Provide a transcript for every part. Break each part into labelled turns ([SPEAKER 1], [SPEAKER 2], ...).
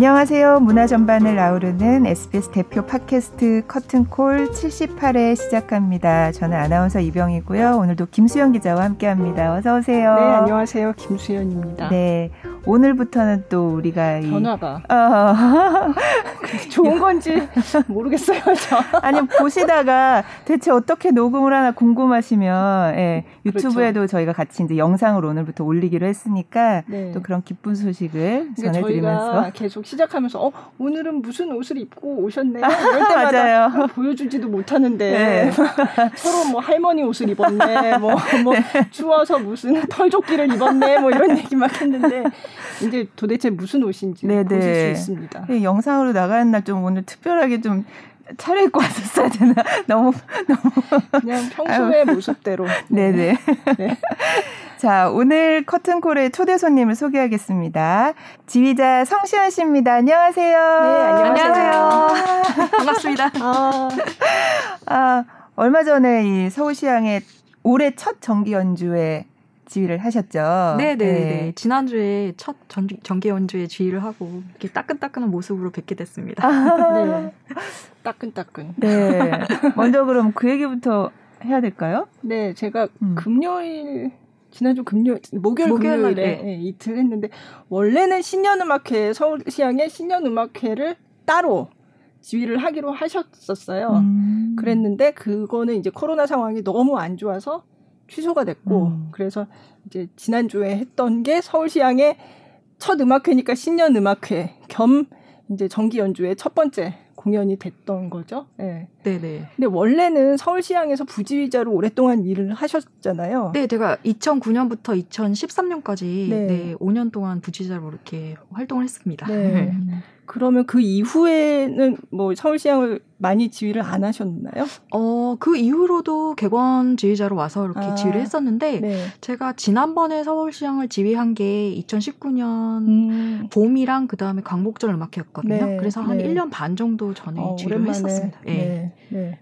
[SPEAKER 1] 안녕하세요. 문화 전반을 아우르는 SBS 대표 팟캐스트 커튼콜 78회 시작합니다. 저는 아나운서 이병이고요. 오늘도 김수현 기자와 함께합니다. 어서 오세요.
[SPEAKER 2] 네, 안녕하세요. 김수현입니다.
[SPEAKER 1] 네, 오늘부터는 또 우리가
[SPEAKER 2] 전화가
[SPEAKER 1] 이, 어,
[SPEAKER 2] 좋은 건지 모르겠어요. 저.
[SPEAKER 1] 아니 보시다가 대체 어떻게 녹음을 하나 궁금하시면 예, 유튜브에도 그렇죠. 저희가 같이 이제 영상을 오늘부터 올리기로 했으니까 네. 또 그런 기쁜 소식을 그러니까 전해드리면서
[SPEAKER 2] 계속 시작하면서 어 오늘은 무슨 옷을 입고 오셨네요. 이럴 때마다 맞아요. 보여주지도 못하는데 네. 서로 뭐 할머니 옷을 입었네, 뭐뭐 뭐 네. 추워서 무슨 털조끼를 입었네, 뭐 이런 얘기 막 했는데 이제 도대체 무슨 옷인지 네네. 보실 수 있습니다.
[SPEAKER 1] 네, 영상으로 나가는 날 좀 오늘 특별하게 좀 차려입고 왔었어야 되나? 너무, 너무.
[SPEAKER 2] 그냥 평소의. 모습대로.
[SPEAKER 1] 네네. 네. 자, 오늘 커튼콜의 초대 손님을 소개하겠습니다. 지휘자 성시현 씨입니다. 안녕하세요.
[SPEAKER 3] 네, 안녕하세요. 반갑습니다. 아,
[SPEAKER 1] 아, 얼마 전에 이 서울시향의 올해 첫 정기 연주에 지휘를 하셨죠.
[SPEAKER 3] 네네. 네. 네. 지난주에 첫 전, 정기 연주에 지휘를 하고 이렇게 따끈따끈한 모습으로 뵙게 됐습니다. 아, 네.
[SPEAKER 2] 따끈따끈.
[SPEAKER 1] 네. 먼저 그럼 그 얘기부터 해야 될까요?
[SPEAKER 2] 네, 제가 음. 금요일 지난주 금요 목요일, 목요일 금요일에 네. 이틀 했는데 원래는 신년음악회 서울시향의 신년음악회를 따로 지휘를 하기로 하셨었어요. 음. 그랬는데 그거는 이제 코로나 상황이 너무 안 좋아서 취소가 됐고 음. 그래서 이제 지난주에 했던 게 서울시향의 첫 음악회니까 신년 음악회 겸 이제 정기 연주의 첫 번째 공연이 됐던 거죠. 네. 네네. 근데 원래는 서울시향에서 부지휘자로 오랫동안 일을 하셨잖아요.
[SPEAKER 3] 네, 제가 2009년부터 2013년까지 네. 네 5년 동안 부지휘자로 이렇게 활동을 했습니다. 네.
[SPEAKER 2] 그러면 그 이후에는 뭐 서울시향을 많이 지휘를 안 하셨나요?
[SPEAKER 3] 어, 그 이후로도 객원 지휘자로 와서 이렇게 아, 지휘를 했었는데 네. 제가 지난번에 서울시향을 지휘한 게 2019년 음. 봄이랑 그다음에 광복절 음악회였거든요. 네. 그래서 한 네. 1년 반 정도 전에 어, 지휘를 오랜만에. 했었습니다. 네.
[SPEAKER 2] 네.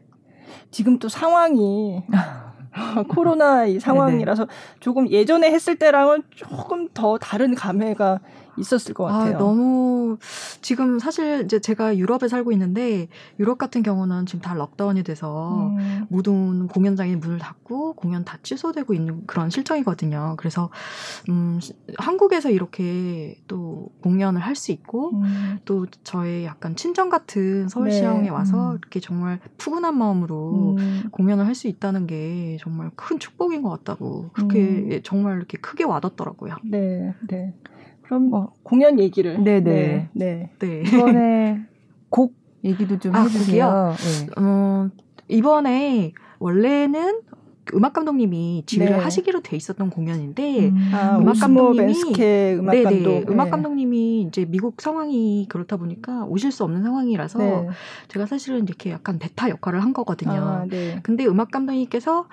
[SPEAKER 2] 지금 또 상황이 코로나 이 상황이라서 조금 예전에 했을 때랑은 조금 더 다른 감회가 있었을 것 같아요.
[SPEAKER 3] 아, 너무 지금 사실 이제 제가 유럽에 살고 있는데 유럽 같은 경우는 지금 다 럭다운이 돼서 음. 모든 공연장이 문을 닫고 공연 다 취소되고 있는 그런 실정이거든요. 그래서 음, 한국에서 이렇게 또 공연을 할 수 있고 음. 또 저의 약간 친정 같은 서울시향에 네. 와서 음. 이렇게 정말 푸근한 마음으로 음. 공연을 할 수 있다는 게 정말 큰 축복인 것 같다고 그렇게 음. 정말 이렇게 크게 와닿더라고요.
[SPEAKER 2] 네, 네. 그럼 뭐 공연 얘기를.
[SPEAKER 1] 네네. 네. 네. 네. 이번에 곡 얘기도 좀 아, 해주세요.
[SPEAKER 3] 네. 어, 이번에 원래는 그 음악 감독님이 지휘를 네. 하시기로 돼 있었던 공연인데
[SPEAKER 2] 음. 아, 음악 감독님이 음악 네네, 감독.
[SPEAKER 3] 음악 네. 감독님이 이제 미국 상황이 그렇다 보니까 오실 수 없는 상황이라서 네. 제가 사실은 이렇게 약간 베타 역할을 한 거거든요. 아, 네. 근데 음악 감독님께서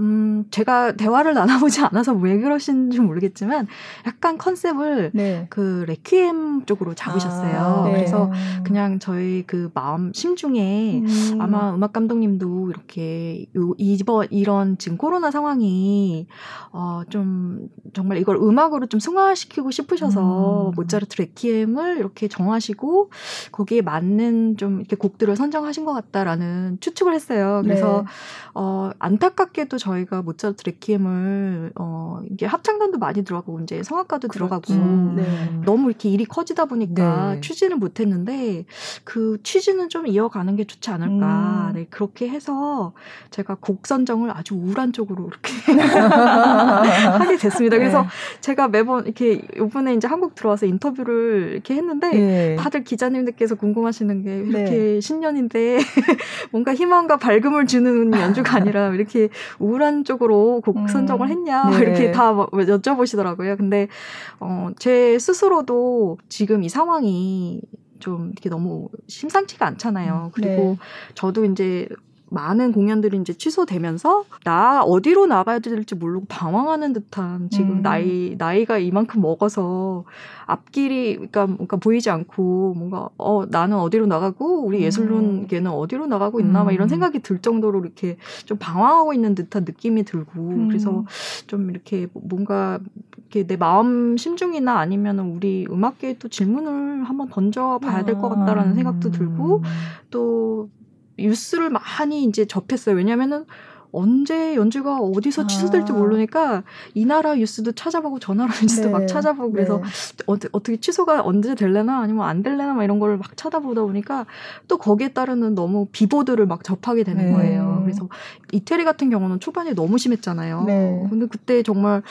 [SPEAKER 3] 음 제가 대화를 나눠보지 않아서 왜 그러신지 모르겠지만 약간 컨셉을 네. 그 레퀴엠 쪽으로 잡으셨어요. 아, 네. 그래서 그냥 저희 그 마음 심중에 음. 아마 음악 감독님도 이렇게 요, 이번 이런 지금 코로나 상황이 어, 좀 정말 이걸 음악으로 좀 승화시키고 싶으셔서 음. 모차르트 레퀴엠을 이렇게 정하시고 거기에 맞는 좀 이렇게 곡들을 선정하신 것 같다라는 추측을 했어요. 그래서 네. 어, 안타깝게도 저희가 모차르트 레퀴엠을 어, 이게 합창단도 많이 들어가고 이제 성악가도 그렇죠. 들어가고 네. 너무 이렇게 일이 커지다 보니까 네. 취지는 못했는데 그 취지는 좀 이어가는 게 좋지 않을까. 음. 네, 그렇게 해서 제가 곡 선정을 아주 우울한 쪽으로 이렇게 하게 됐습니다. 그래서 네. 제가 매번 이렇게 이번에 이제 한국 들어와서 인터뷰를 이렇게 했는데 네. 다들 기자님들께서 궁금하시는 게 이렇게 네. 신년인데 뭔가 희망과 밝음을 주는 연주가 아니라 이렇게 우울한 쪽으로 곡 음. 선정을 했냐 네. 이렇게 다 여쭤보시더라고요. 근데 어, 제 스스로도 지금 이 상황이 좀 이렇게 너무 심상치가 않잖아요. 그리고 네. 저도 이제 많은 공연들이 이제 취소되면서 나 어디로 나가야 될지 모르고 방황하는 듯한 지금 음. 나이 나이가 이만큼 먹어서 앞길이 그러니까 뭔가 보이지 않고 뭔가 어 나는 어디로 나가고 우리 음. 예술론계는 어디로 나가고 있나 음. 막 이런 음. 생각이 들 정도로 이렇게 좀 방황하고 있는 듯한 느낌이 들고 음. 그래서 좀 이렇게 뭔가 이렇게 내 마음 심중이나 아니면은 우리 음악계에 또 질문을 한번 던져 봐야 될 것 같다라는 생각도 들고 음. 또 뉴스를 많이 이제 접했어요. 왜냐면은 언제 연주가 어디서 취소될지 아. 모르니까 이 나라 뉴스도 찾아보고 저 나라 뉴스도 네. 막 찾아보고 그래서 네. 어, 떻게 취소가 언제 될래나 아니면 안 될래나 막 이런 걸 막 찾아보다 보니까 또 거기에 따르는 너무 비보들을 막 접하게 되는 네. 거예요. 그래서 이태리 같은 경우는 초반에 너무 심했잖아요. 네. 근데 그때 정말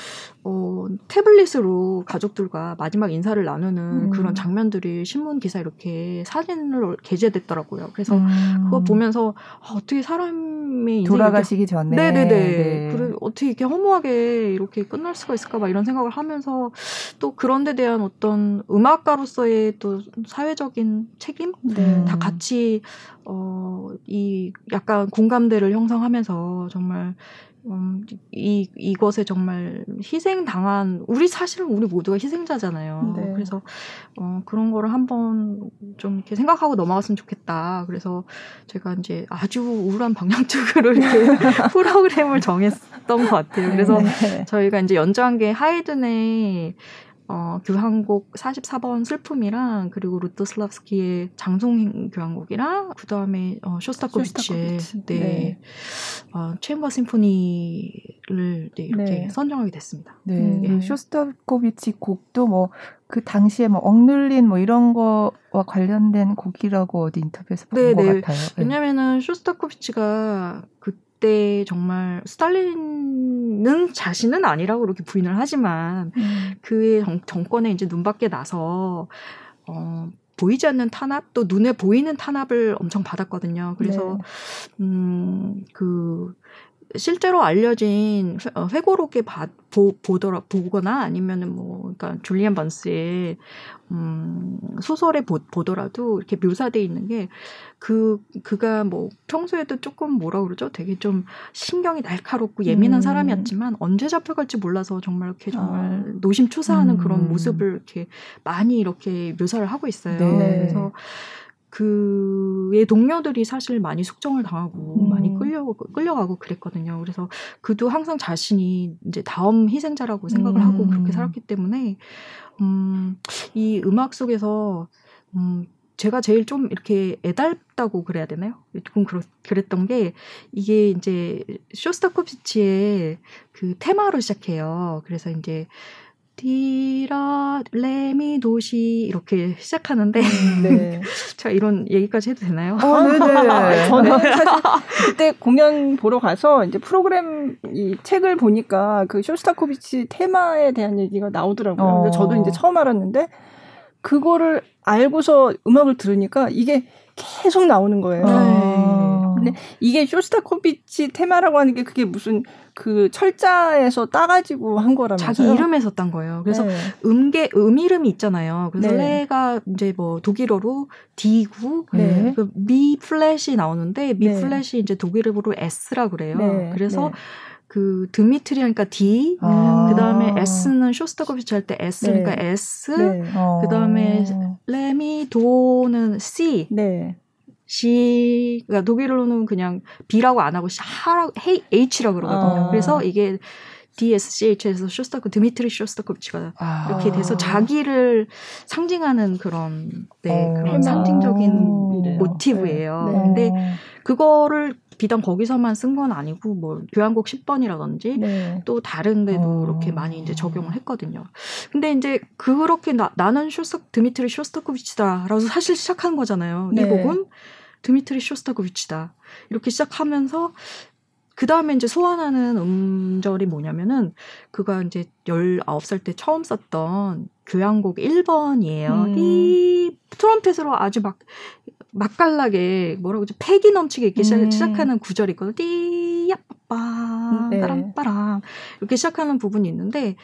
[SPEAKER 3] 어, 태블릿으로 가족들과 마지막 인사를 나누는 음. 그런 장면들이 신문 기사 이렇게 사진으로 게재됐더라고요. 그래서 음. 그거 보면서 아, 어떻게 사람이
[SPEAKER 1] 돌아가시기 전에
[SPEAKER 3] 네네네 네. 그래 어떻게 이렇게 허무하게 이렇게 끝날 수가 있을까 봐 이런 생각을 하면서 또 그런 데 대한 어떤 음악가로서의 또 사회적인 책임 네. 다 같이 어 이 약간 공감대를 형성하면서 정말 음, 이, 이것에 정말 희생 당한, 우리 사실은 우리 모두가 희생자잖아요. 네. 그래서, 어, 그런 거를 한번 좀 이렇게 생각하고 넘어갔으면 좋겠다. 그래서 제가 이제 아주 우울한 방향적으로 이렇게 프로그램을 정했던 것 같아요. 그래서 네. 저희가 이제 연주한 게 하이든의 어, 교향곡 44번 슬픔이랑 그리고 루트슬랍스키의 장송 교향곡이랑 그 다음에 어, 쇼스타코비치의 쇼스타코비치. 네. 네. 어, 챔버 심포니를 네, 이렇게 네. 선정하게 됐습니다.
[SPEAKER 1] 네. 음. 네. 쇼스타코비치 곡도 뭐 그 당시에 뭐 억눌린 뭐 이런 거와 관련된 곡이라고 어디 인터뷰에서 본것 네, 같아요.
[SPEAKER 3] 왜냐면은 쇼스타코비치가 그 그때 정말 스탈린은 자신은 아니라고 그렇게 부인을 하지만 음. 그의 정, 권에 이제 눈밖에 나서 어 보이지 않는 탄압 또 눈에 보이는 탄압을 엄청 받았거든요. 그래서 네. 음그 실제로 알려진 어, 회고록에 봐, 보, 보더라 보거나 아니면은 뭐 그러니까 줄리안 번스의 음 소설에 보, 보더라도 이렇게 묘사돼 있는 게 그 그가 뭐 평소에도 조금 뭐라 그러죠? 되게 좀 신경이 날카롭고 예민한 음. 사람이었지만 언제 잡혀갈지 몰라서 정말 이렇게 정말 아. 노심초사하는 음. 그런 모습을 이렇게 많이 이렇게 묘사를 하고 있어요. 네. 그래서 그의 동료들이 사실 많이 숙정을 당하고 음. 많이 끌려 끌려가고 그랬거든요. 그래서 그도 항상 자신이 이제 다음 희생자라고 생각을 음. 하고 그렇게 살았기 때문에 음, 이 음악 속에서 음, 제가 제일 좀 이렇게 애달다고 그래야 되나요? 조금 그렇, 그랬던 게 이게 이제 쇼스타코비치의 그 테마로 시작해요. 그래서 이제 디라 레미 도시 이렇게 시작하는데 음, 네. 자 이런 얘기까지 해도 되나요?
[SPEAKER 2] 어, 네네. 저는 사실 그때 공연 보러 가서 이제 프로그램 이 책을 보니까 그 쇼스타코비치 테마에 대한 얘기가 나오더라고요. 어. 근데 저도 이제 처음 알았는데 그거를 알고서 음악을 들으니까 이게 계속 나오는 거예요. 어. 근데 이게 쇼스타코비치 테마라고 하는 게 그게 무슨 그 철자에서 따가지고 한 거라면서요?
[SPEAKER 3] 자기 이름에서 딴 거예요. 그래서 네. 음계 음 이름이 있잖아요. 그래서 네. 레가 이제 뭐 독일어로 D고 네. 그 미 플랫이 나오는데 미 네. 플랫이 이제 독일어로 Es라 그래요. 네. 그래서 네. 그 드미트리니까 D, 아. 그 다음에 S는 쇼스타코비치 할 때 S니까 네. S, 네. 그 다음에 어. 레미 도는 C, 네. C, 그러니까 독일어로는 그냥 B라고 안 하고 H라, H라고 그러거든요. 아. 그래서 이게 DSCH에서 쇼스타코 드미트리 쇼스타코비치가 아. 이렇게 돼서 자기를 상징하는 그런 네 어. 그런 상징적인 어. 모티브예요. 네. 근데 그거를 비단 거기서만 쓴 건 아니고 뭐 교향곡 10번이라든지 네. 또 다른 데도 어. 이렇게 많이 이제 적용을 했거든요. 근데 이제 그렇게 나, 나는 쇼스타 드미트리 쇼스타코비치다라고 사실 시작한 거잖아요. 네. 이 곡은 드미트리 쇼스타코비치다. 이렇게 시작하면서 그 다음에 이제 소환하는 음절이 뭐냐면은 그가 이제 19살 때 처음 썼던 교향곡 1번이에요. 음. 이 트럼펫으로 아주 막 맛깔나게 뭐라고 하지 패기 넘치게 이렇게 음. 시작하는 구절이 있거든요. 띠야빠빠 네. 빠람빠람 이렇게 시작하는 부분이 있는데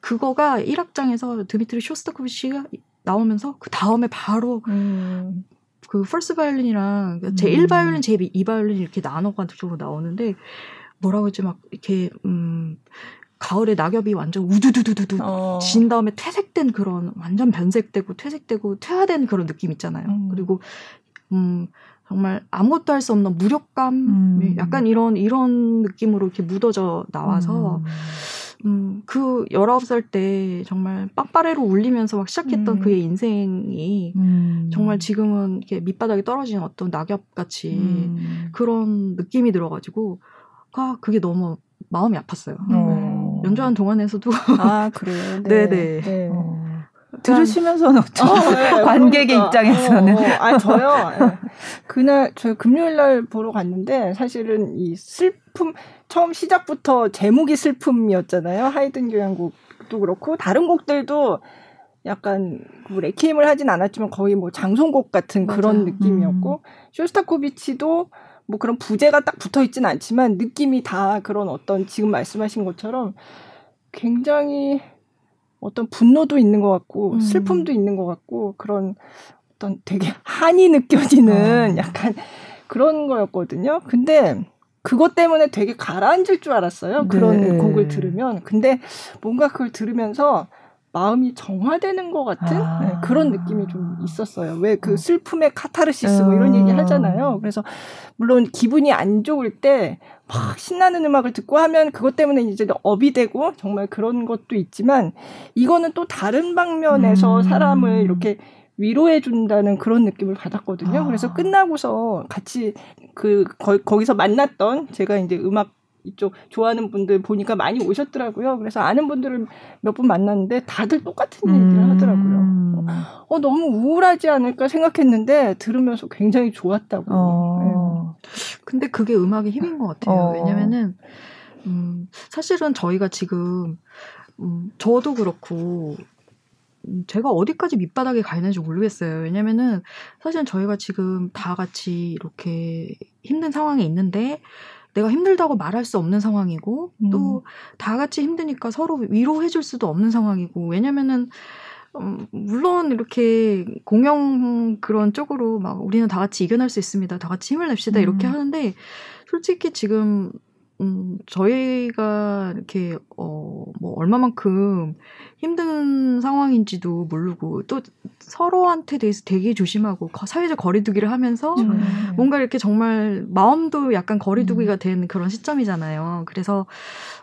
[SPEAKER 3] 그거가 1악장에서 드미트리 쇼스타코비치가 나오면서 그 다음에 바로 음. 그 first 바이올린이랑 제 1 바이올린, 제 2 바이올린 이렇게 나눠가지고 나오는데 뭐라고 하지 막 이렇게 음 가을에 낙엽이 완전 우두두두두두 어. 진 다음에 퇴색된 그런 완전 변색되고 퇴색되고 퇴화된 그런 느낌 있잖아요. 음. 그리고 음, 정말 아무것도 할 수 없는 무력감, 음. 약간 이런, 이런 느낌으로 이렇게 묻어져 나와서, 음. 음, 그 19살 때 정말 빵빠레로 울리면서 막 시작했던 음. 그의 인생이 음. 정말 지금은 이렇게 밑바닥에 떨어진 어떤 낙엽 같이 음. 그런 느낌이 들어가지고, 아, 그게 너무 마음이 아팠어요. 어. 연주하는 동안에서도.
[SPEAKER 2] 아, 그래요?
[SPEAKER 3] 네. 네네. 네. 어.
[SPEAKER 1] 들으시면서는 어떤 어, 네, 관객의 그러니까. 입장에서는
[SPEAKER 2] 어, 어. 아 저요 네. 그날 저 금요일 날 보러 갔는데 사실은 이 슬픔 처음 시작부터 제목이 슬픔이었잖아요 하이든 교향곡도 그렇고 다른 곡들도 약간 뭐 레퀴엠을 하진 않았지만 거의 뭐 장송곡 같은 맞아요. 그런 느낌이었고 음. 쇼스타코비치도 뭐 그런 부제가 딱 붙어 있지는 않지만 느낌이 다 그런 어떤 지금 말씀하신 것처럼 굉장히 어떤 분노도 있는 것 같고 음. 슬픔도 있는 것 같고 그런 어떤 되게 한이 느껴지는 어. 약간 그런 거였거든요. 근데 그것 때문에 되게 가라앉을 줄 알았어요. 그런 네. 곡을 들으면. 근데 뭔가 그걸 들으면서 마음이 정화되는 것 같은 아. 네, 그런 느낌이 좀 있었어요. 왜그 어. 슬픔의 카타르시스 뭐 이런 얘기 음. 하잖아요. 그래서 물론 기분이 안 좋을 때 막 신나는 음악을 듣고 하면 그것 때문에 이제 업이 되고 정말 그런 것도 있지만 이거는 또 다른 방면에서 음. 사람을 이렇게 위로해 준다는 그런 느낌을 받았거든요. 아. 그래서 끝나고서 같이 그 거, 거기서 만났던 제가 이제 음악 이쪽 좋아하는 분들 보니까 많이 오셨더라고요. 그래서 아는 분들을 몇 분 만났는데 다들 똑같은 음. 얘기를 하더라고요. 어, 너무 우울하지 않을까 생각했는데 들으면서 굉장히 좋았다고. 어.
[SPEAKER 3] 네. 근데 그게 음악의 힘인 것 같아요. 어. 왜냐면은 음, 사실은 저희가 지금 음, 저도 그렇고 음, 제가 어디까지 밑바닥에 가 있는지 모르겠어요. 왜냐면은 사실 저희가 지금 다 같이 이렇게 힘든 상황에 있는데 내가 힘들다고 말할 수 없는 상황이고 음. 또다 같이 힘드니까 서로 위로해 줄 수도 없는 상황이고 왜냐면은 음, 물론 이렇게 공영 그런 쪽으로 막 우리는 다 같이 이겨낼 수 있습니다. 다 같이 힘을 냅시다 이렇게 음. 하는데 솔직히 지금 음, 저희가 이렇게, 어, 뭐, 얼마만큼 힘든 상황인지도 모르고, 또 서로한테 대해서 되게 조심하고, 사회적 거리두기를 하면서, 음. 뭔가 이렇게 정말 마음도 약간 거리두기가 음. 된 그런 시점이잖아요. 그래서,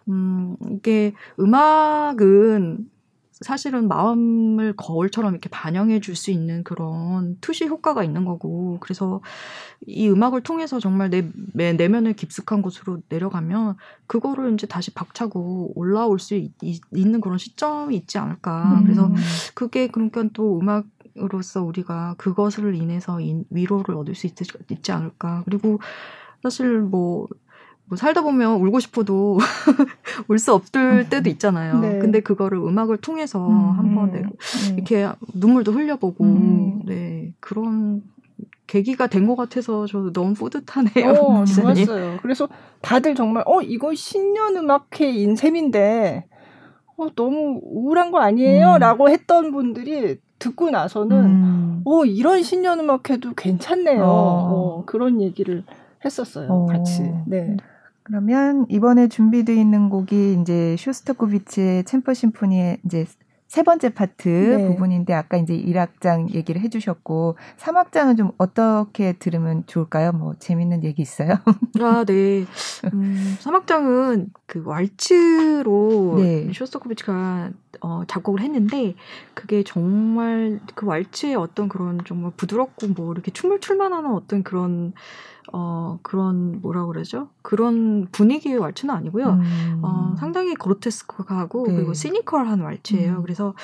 [SPEAKER 3] 음, 이게 음악은 사실은 마음을 거울처럼 이렇게 반영해 줄 수 있는 그런 투시 효과가 있는 거고 그래서 이 음악을 통해서 정말 내, 내 내면을 깊숙한 곳으로 내려가면 그거를 이제 다시 박차고 올라올 수 있, 있는 그런 시점이 있지 않을까 음. 그래서 그게 그러니까 또 음악 으로서 우리가 그것을 인해서 위로를 얻을 수 있, 있지 않을까. 그리고 사실 뭐 뭐 살다 보면 울고 싶어도 울 수 없을 때도 있잖아요. 네. 근데 그거를 음악을 통해서 음, 한번 네, 음. 이렇게 눈물도 흘려보고 음. 네 그런 계기가 된 것 같아서 저도 너무 뿌듯하네요.
[SPEAKER 2] 어, 좋았어요. 그래서 다들 정말 어 이거 신년 음악회인 셈인데 어 너무 우울한 거 아니에요?라고 음. 했던 분들이 듣고 나서는 음. 어 이런 신년 음악회도 괜찮네요. 어. 어, 그런 얘기를 했었어요. 어. 같이. 네.
[SPEAKER 1] 그러면 이번에 준비되어 있는 곡이 이제 쇼스타코비치의 챔퍼 심포니의 이제 세 번째 파트 네. 부분인데 아까 이제 1악장 얘기를 해 주셨고 3악장은 좀 어떻게 들으면 좋을까요? 뭐 재밌는 얘기 있어요?
[SPEAKER 3] 아, 네. 음, 3악장은 그 왈츠로 네. 쇼스타코비치가 어, 작곡을 했는데 그게 정말 그 왈츠의 어떤 그런 정말 부드럽고 뭐 이렇게 춤을 출만하는 어떤 그런 어, 그런 뭐라 그러죠? 그런 분위기의 왈츠는 아니고요. 음. 어, 상당히 그로테스크하고 네. 그리고 시니컬한 왈츠예요. 음. 그래서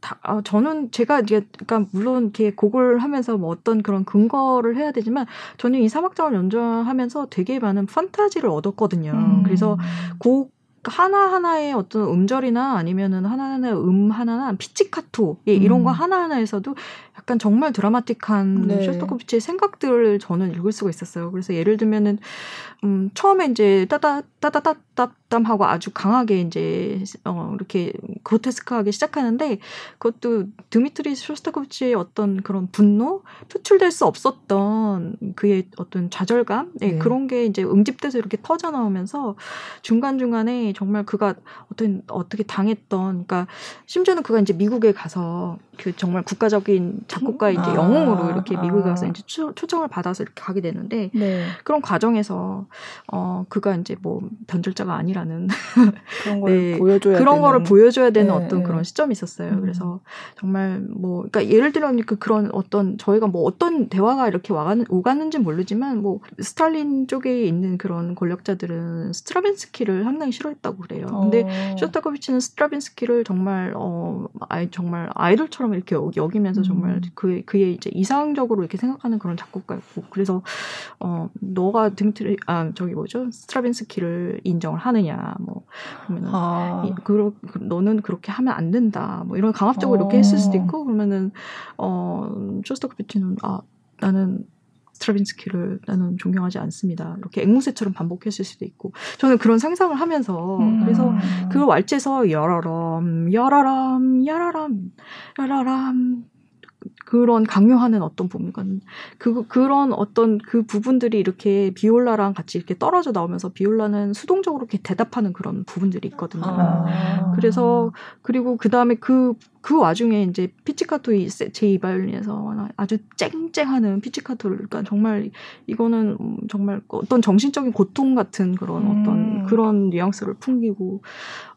[SPEAKER 3] 다, 어, 저는 제가 이제 그러니까 물론 이렇게 곡을 하면서 뭐 어떤 그런 근거를 해야 되지만 저는 이 사막장을 연주하면서 되게 많은 판타지를 얻었거든요. 음. 그래서 곡 하나하나의 어떤 음절이나 아니면은 하나하나의 음 하나나 피치카토 예, 이런 거 음. 하나하나에서도 약간 정말 드라마틱한 네. 쇼스타코비치의 생각들을 저는 읽을 수가 있었어요. 그래서 예를 들면은 음 처음에 이제 따다 따다따답담 하고 아주 강하게 이제 어 이렇게 그로테스크하게 시작하는데 그것도 드미트리 쇼스타코비치의 어떤 그런 분노 표출될 수 없었던 그의 어떤 좌절감 네, 네. 그런 게 이제 응집돼서 이렇게 터져 나오면서 중간 중간에 정말 그가 어떤 어떻게 당했던 그러니까 심지어는 그가 이제 미국에 가서 그 정말 국가적인 작곡가 이제 아. 영웅으로 이렇게 미국에 가서 이제 초, 초청을 받아서 이렇게 가게 되는데 네. 그런 과정에서 어 그가 이제 뭐 변절자가 아니라는
[SPEAKER 2] 그런 걸 네, 보여줘야
[SPEAKER 3] 그런 되는. 거를 보여줘야 되는 네, 어떤 네. 그런 시점이 있었어요. 음. 그래서 정말 뭐 그러니까 예를 들면 그 그런 어떤 저희가 뭐 어떤 대화가 이렇게 와가는 오갔는지 모르지만 뭐 스탈린 쪽에 있는 그런 권력자들은 스트라빈스키를 상당히 싫어했다고 그래요. 근데 어. 쇼타코비치는 스트라빈스키를 정말 어 아이 정말 아이돌처럼 이렇게 여기면서 정말 음. 그 그의 이제 이상적으로 이렇게 생각하는 그런 작곡가였고 그래서 어 너가 드미트리 아 저기 뭐죠 스트라빈스키를 인정을 하느냐 뭐 그러면은 아. 이, 그 너는 그렇게 하면 안 된다 뭐 이런 강압적으로 어. 이렇게 했을 수도 있고 그러면은 어 쇼스타코비치는 아 나는 스트라빈스키를 나는 존경하지 않습니다. 이렇게 앵무새처럼 반복했을 수도 있고 저는 그런 상상을 하면서 음. 그래서 그 왈츠에서 여러럼 여러럼 여러럼 여러럼 그런 강요하는 어떤 부분, 그 그런 어떤 그 부분들이 이렇게 비올라랑 같이 이렇게 떨어져 나오면서 비올라는 수동적으로 이렇게 대답하는 그런 부분들이 있거든요. 아. 그래서 그리고 그 다음에 그 그 와중에 이제 피치카토 제2바이올린에서 아주 쨍쨍하는 피치카토를 그러니까 정말 이거는 정말 어떤 정신적인 고통 같은 그런 음. 어떤 그런 뉘앙스를 풍기고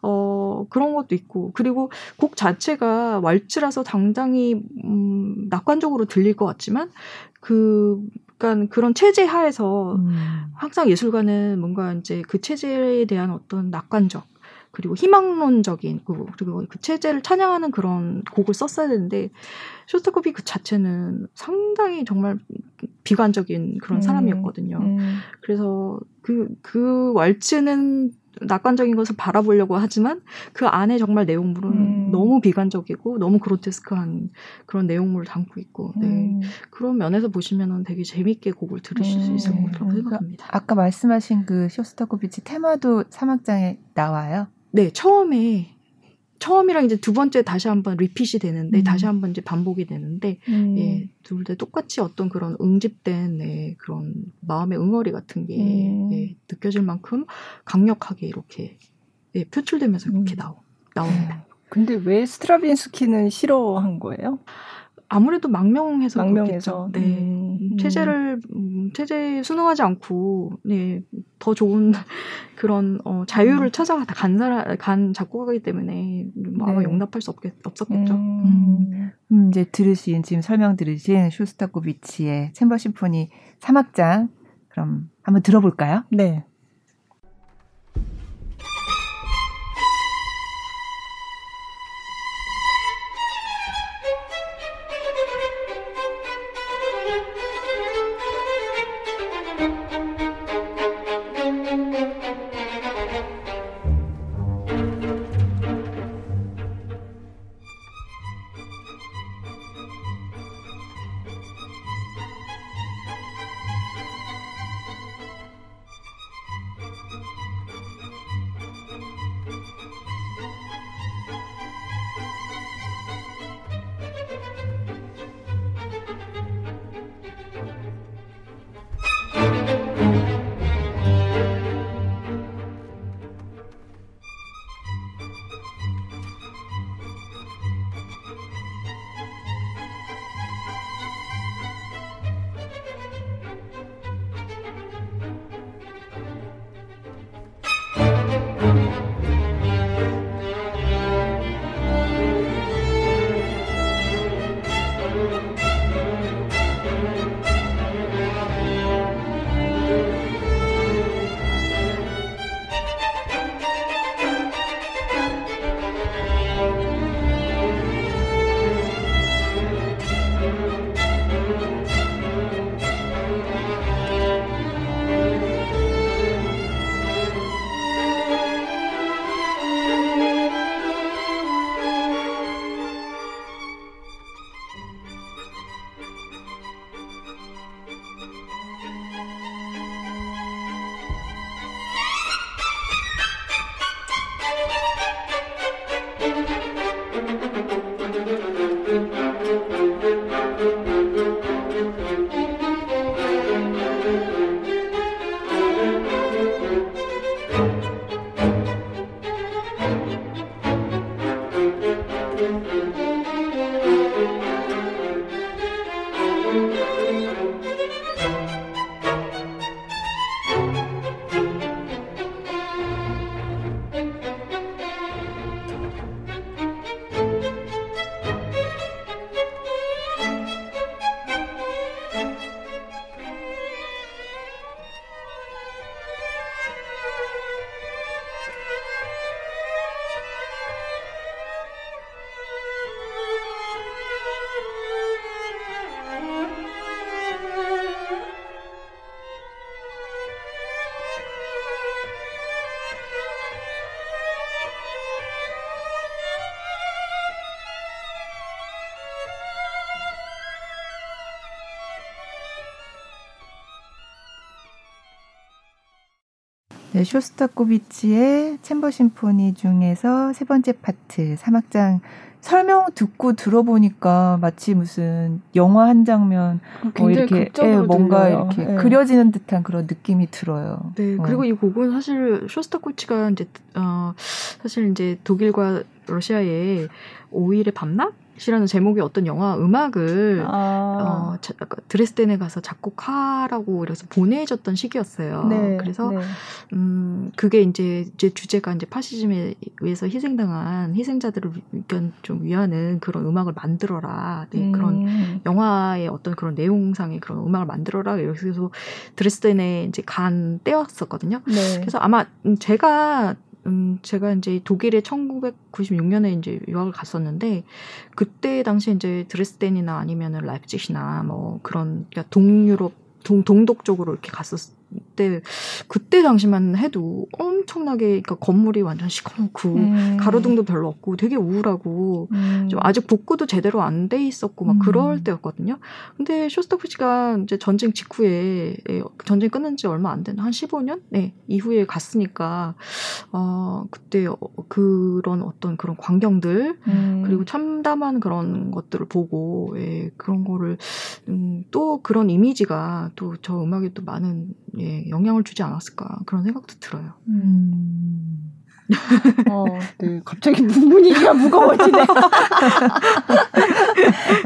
[SPEAKER 3] 어 그런 것도 있고 그리고 곡 자체가 왈츠라서 당장히 음 낙관적으로 들릴 것 같지만 그 그러니까 그런 체제 하에서 음. 항상 예술가는 뭔가 이제 그 체제에 대한 어떤 낙관적 그리고 희망론적인 그리고 그 체제를 찬양하는 그런 곡을 썼어야 되는데 쇼스타코비 그 자체는 상당히 정말 비관적인 그런 음, 사람이었거든요. 음. 그래서 그, 그 왈츠는 낙관적인 것을 바라보려고 하지만 그 안에 정말 내용물은 음. 너무 비관적이고 너무 그로테스크한 그런 내용물을 담고 있고 네. 음. 그런 면에서 보시면은 되게 재밌게 곡을 들으실 수 있을 음. 거라고 생각합니다.
[SPEAKER 1] 아까 말씀하신 그 쇼스타코비치 테마도 사막장에 나와요?
[SPEAKER 3] 네, 처음에 처음이랑 이제 두 번째 다시 한번 리핏이 되는데 음. 다시 한번 이제 반복이 되는데 음. 예, 둘 다 똑같이 어떤 그런 응집된 네, 그런 마음의 응어리 같은 게 음. 예, 느껴질 만큼 강력하게 이렇게 예, 표출되면서 이렇게 음. 나오, 나옵니다. 네.
[SPEAKER 2] 근데 왜 스트라빈스키는 싫어한 거예요?
[SPEAKER 3] 아무래도 망명해서 망명해서 네 음, 음. 체제를 음, 체제에 순응하지 않고 네 더 좋은 그런 어, 자유를 음. 찾아가 간 사람 간 작곡가이기 때문에 아마 네. 용납할 수 없겠 없었겠죠. 음.
[SPEAKER 1] 음. 이제 들으신 지금 설명 들으신 슈스타코비치의 챔버 심포니 3악장 그럼 한번 들어볼까요?
[SPEAKER 2] 네.
[SPEAKER 1] 네, 쇼스타코비치의 챔버 심포니 중에서 세 번째 파트 3악장 설명 듣고 들어보니까 마치 무슨 영화 한 장면 뭐 이렇게 예, 뭔가 들려요. 이렇게 네. 그려지는 듯한 그런 느낌이 들어요.
[SPEAKER 3] 네, 어. 그리고 이 곡은 사실 쇼스타코치가 이제 어 사실 이제 독일과 러시아의 5일의 밤낮 이라는 제목의 어떤 영화 음악을 아. 어, 자, 드레스덴에 가서 작곡하라고 그래서 보내줬던 시기였어요. 네, 그래서 네. 음 그게 이제 제 주제가 이제 파시즘에 의해서 희생당한 희생자들을 좀 위하는 그런 음악을 만들어라. 네, 음. 그런 영화의 어떤 그런 내용상의 그런 음악을 만들어라. 그래서 드레스덴에 이제 간 때였었거든요. 네. 그래서 아마 제가 음, 제가 이제 독일에 1996년에 이제 유학을 갔었는데 그때 당시에 이제 드레스덴이나 아니면은 라이프치히나 뭐 그런 그러니까 동유럽 동, 동독 쪽으로 이렇게 갔었 그때 그때 당시만 해도 엄청나게 그러니까 건물이 완전 시커멓고 음. 가로등도 별로 없고 되게 우울하고 음. 좀 아직 복구도 제대로 안 돼 있었고 막 음. 그럴 때였거든요. 근데 쇼스타코치가 이제 전쟁 직후에 예, 전쟁 끝난 지 얼마 안 된 한 15년 네, 이후에 갔으니까 어 그때 어, 그런 어떤 그런 광경들 음. 그리고 참담한 그런 것들을 보고 예, 그런 거를 음, 또 그런 이미지가 또 저 음악에 또 많은 예, 영향을 주지 않았을까 그런 생각도 들어요. 음.
[SPEAKER 2] 어, 네, 갑자기 분위기가 무거워지네.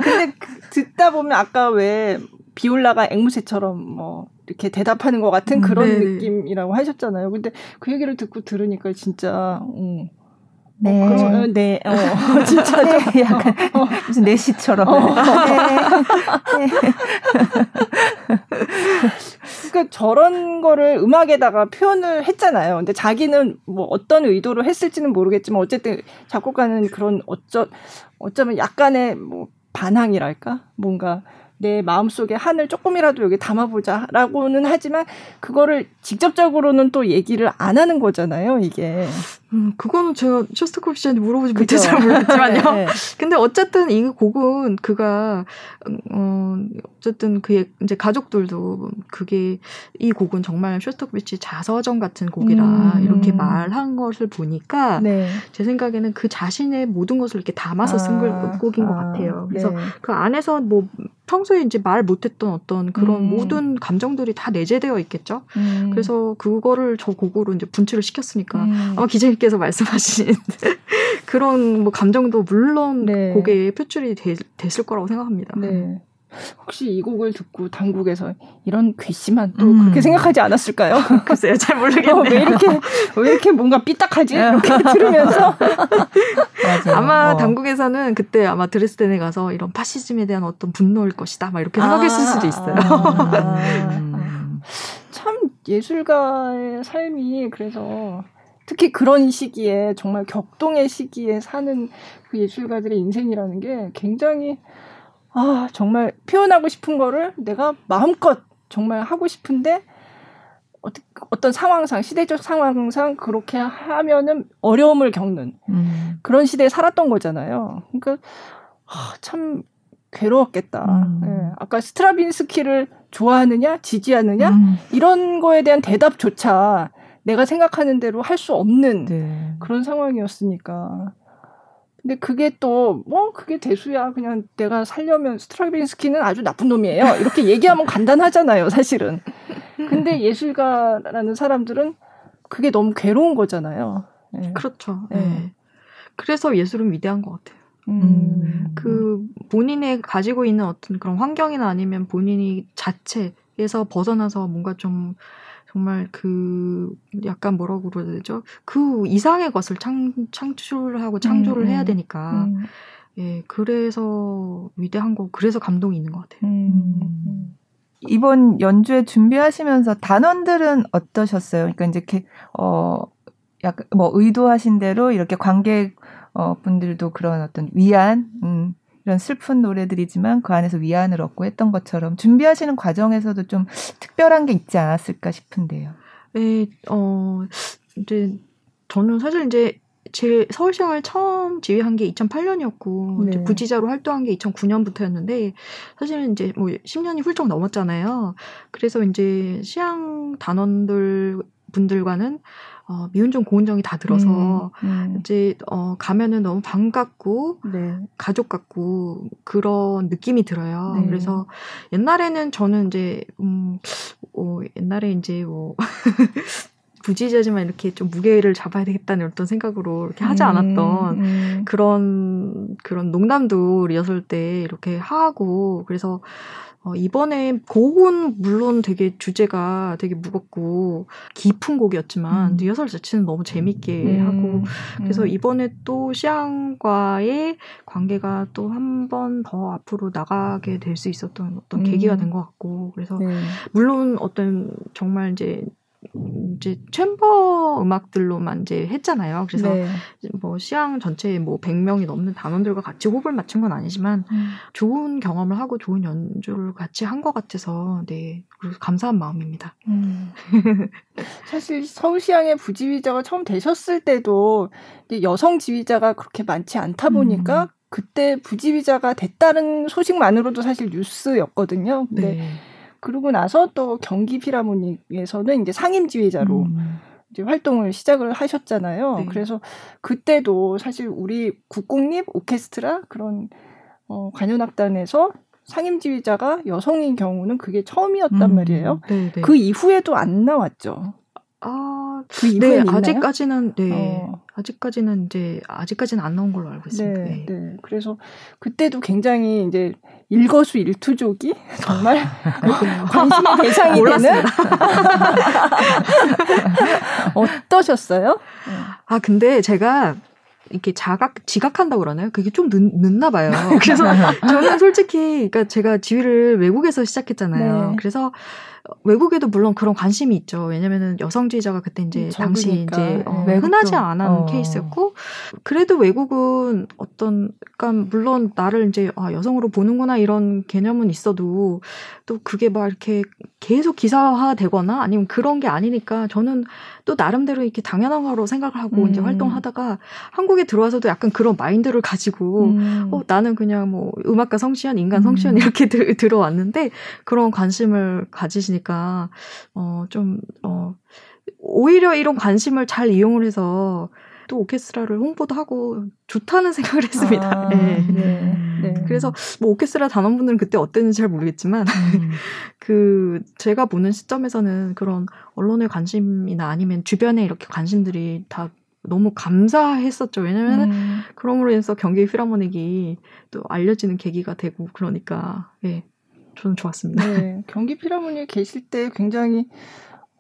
[SPEAKER 2] 근데 그, 듣다 보면 아까 왜 비올라가 앵무새처럼 뭐 이렇게 대답하는 것 같은 그런 네 느낌이라고 하셨잖아요. 근데 그 얘기를 듣고 들으니까 진짜 어,
[SPEAKER 1] 네. 어,
[SPEAKER 2] 어, 네. 어, 진짜
[SPEAKER 1] 네, 약간 어. 무슨 내시처럼. 어. 네.
[SPEAKER 2] 그러니까 저런 거를 음악에다가 표현을 했잖아요. 근데 자기는 뭐 어떤 의도로 했을지는 모르겠지만 어쨌든 작곡가는 그런 어쩌 어쩌면 약간의 뭐 반항이랄까? 뭔가 내 마음속에 한을 조금이라도 여기 담아보자라고는 하지만 그거를 직접적으로는 또 얘기를 안 하는 거잖아요, 이게.
[SPEAKER 3] 음, 그거는 제가 쇼스타코프 씨한테 물어보지 못해서 잘 모르겠지만요. 네, 네. 근데 어쨌든 이 곡은 그가 어 어쨌든 그의 이제 가족들도 그게 이 곡은 정말 쇼스타코비치 자서전 같은 곡이라 음, 이렇게 말한 것을 보니까 네. 제 생각에는 그 자신의 모든 것을 이렇게 담아서 쓴 아, 곡인 아, 것 같아요. 그래서 네. 그 안에서 뭐 평소에 이제 말 못했던 어떤 그런 음. 모든 감정들이 다 내재되어 있겠죠. 음. 그래서 그거를 저 곡으로 이제 분출을 시켰으니까 음. 아마 기자님 께서 말씀하신 그런 뭐 감정도 물론 네. 곡에 표출이 되, 됐을 거라고 생각합니다.
[SPEAKER 2] 네. 혹시 이 곡을 듣고 당국에서 이런 괘씸한 또 음. 그렇게 생각하지 않았을까요?
[SPEAKER 3] 글쎄요, 잘 모르겠네요. 어,
[SPEAKER 2] 왜 이렇게 왜 이렇게 뭔가 삐딱하지? 이렇게 들으면서
[SPEAKER 3] 아마 어. 당국에서는 그때 아마 드레스덴에 가서 이런 파시즘에 대한 어떤 분노일 것이다, 막 이렇게 생각했을 아, 수도 있어요. 아,
[SPEAKER 2] 음. 참 예술가의 삶이 그래서 특히 그런 시기에 정말 격동의 시기에 사는 그 예술가들의 인생이라는 게 굉장히 아 정말 표현하고 싶은 거를 내가 마음껏 정말 하고 싶은데 어떤 상황상 시대적 상황상 그렇게 하면은 어려움을 겪는 음. 그런 시대에 살았던 거잖아요. 그러니까 아, 참 괴로웠겠다. 음. 예. 아까 스트라빈스키를 좋아하느냐 지지하느냐 음. 이런 거에 대한 대답조차 내가 생각하는 대로 할 수 없는 네. 그런 상황이었으니까. 근데 그게 또, 뭐, 그게 대수야. 그냥 내가 살려면 스트라빈스키는 아주 나쁜 놈이에요. 이렇게 얘기하면 간단하잖아요, 사실은. 근데 예술가라는 사람들은 그게 너무 괴로운 거잖아요.
[SPEAKER 3] 네. 그렇죠. 네. 네. 그래서 예술은 위대한 것 같아요. 음. 그 본인의 가지고 있는 어떤 그런 환경이나 아니면 본인이 자체에서 벗어나서 뭔가 좀 정말 그 약간 뭐라고 그래야 되죠? 그 이상의 것을 창, 창출하고 창조를 음, 해야 음. 되니까 음. 예 그래서 위대한 거 그래서 감동이 있는 것 같아요. 음.
[SPEAKER 1] 음. 이번 연주에 준비하시면서 단원들은 어떠셨어요? 그러니까 이제 이렇게 어 약간 뭐 의도하신 대로 이렇게 관객 어 분들도 그런 어떤 위안 음 이런 슬픈 노래들이지만 그 안에서 위안을 얻고 했던 것처럼 준비하시는 과정에서도 좀 특별한 게 있지 않았을까 싶은데요.
[SPEAKER 3] 네, 어, 이제 저는 사실 이제 제 서울시장을 처음 지휘한 게 2008년이었고 네. 부지자로 활동한 게 2009년부터였는데 사실은 이제 뭐 10년이 훌쩍 넘었잖아요. 그래서 이제 시향 단원들 분들과는 어, 미운정 고운정이 다 들어서 음, 음. 이제 어, 가면은 너무 반갑고 네. 가족 같고 그런 느낌이 들어요. 네. 그래서 옛날에는 저는 이제 음, 어, 옛날에 이제 뭐 부지저지만 이렇게 좀 무게를 잡아야 되겠다는 어떤 생각으로 이렇게 하지 음, 않았던 음. 그런 그런 농담도 리허설 때 이렇게 하고 그래서 어, 이번에 곡은 물론 되게 주제가 되게 무겁고 깊은 곡이었지만 음. 리허설 자체는 너무 재밌게 음. 하고 그래서 음. 이번에 또 시앙과의 관계가 또 한 번 더 앞으로 나가게 될 수 있었던 어떤 계기가 음. 된것 같고 그래서 네. 물론 어떤 정말 이제 이제 챔버 음악들로만 이제 했잖아요. 그래서 네. 뭐 시향 전체에 뭐 100명이 넘는 단원들과 같이 호흡을 맞춘 건 아니지만 음. 좋은 경험을 하고 좋은 연주를 같이 한 것 같아서 네 감사한 마음입니다. 음.
[SPEAKER 2] 사실 서울시향의 부지휘자가 처음 되셨을 때도 여성 지휘자가 그렇게 많지 않다 보니까 음. 그때 부지휘자가 됐다는 소식만으로도 사실 뉴스였거든요. 근데 네. 그러고 나서 또 경기 피라모닉에서는 이제 상임 지휘자로 음. 이제 활동을 시작을 하셨잖아요. 네. 그래서 그때도 사실 우리 국공립 오케스트라 그런 어, 관현악단에서 상임 지휘자가 여성인 경우는 그게 처음이었단 음. 말이에요. 네, 네. 그 이후에도 안 나왔죠.
[SPEAKER 3] 아, 그 네, 있나요? 아직까지는 네. 어. 아직까지는 이제 아직까지는 안 나온 걸로 알고 있습니다.
[SPEAKER 2] 네, 네. 네. 그래서 그때도 굉장히 이제 일거수 일투족이 정말 관심의 대상이 되는 어떠셨어요?
[SPEAKER 3] 아 근데 제가 이렇게 자각 지각한다고 그러나요? 그게 좀 늦, 늦나 봐요. 그래서 저는 솔직히 그러니까 제가 지휘를 외국에서 시작했잖아요. 네. 그래서 외국에도 물론 그런 관심이 있죠. 왜냐면은 여성주의자가 그때 이제 음, 당시 이제 어, 네. 흔하지 않은 어. 케이스였고 그래도 외국은 어떤 그러니까 물론 나를 이제 아 여성으로 보는구나 이런 개념은 있어도 또 그게 막 이렇게 계속 기사화 되거나 아니면 그런 게 아니니까 저는 또 나름대로 이렇게 당연한 거로 생각을 하고 음. 이제 활동하다가 한국에 들어와서도 약간 그런 마인드를 가지고 음. 어 나는 그냥 뭐 음악가 성시현 인간 성시현 음. 이렇게 들, 들어왔는데 그런 관심을 가지시니까 어좀어 어, 오히려 이런 관심을 잘 이용을 해서 또 오케스트라를 홍보도 하고 좋다는 생각을 했습니다. 아, 네. 네. 네. 그래서 뭐 오케스트라 단원분들은 그때 어땠는지 잘 모르겠지만 음. 그 제가 보는 시점에서는 그런 언론의 관심이나 아니면 주변에 이렇게 관심들이 다 너무 감사했었죠. 왜냐면 음. 그럼으로 인해서 경기 필하모닉이 또 알려지는 계기가 되고 그러니까 예. 저는 좋았습니다.
[SPEAKER 2] 네, 경기 필하모닉 계실 때 굉장히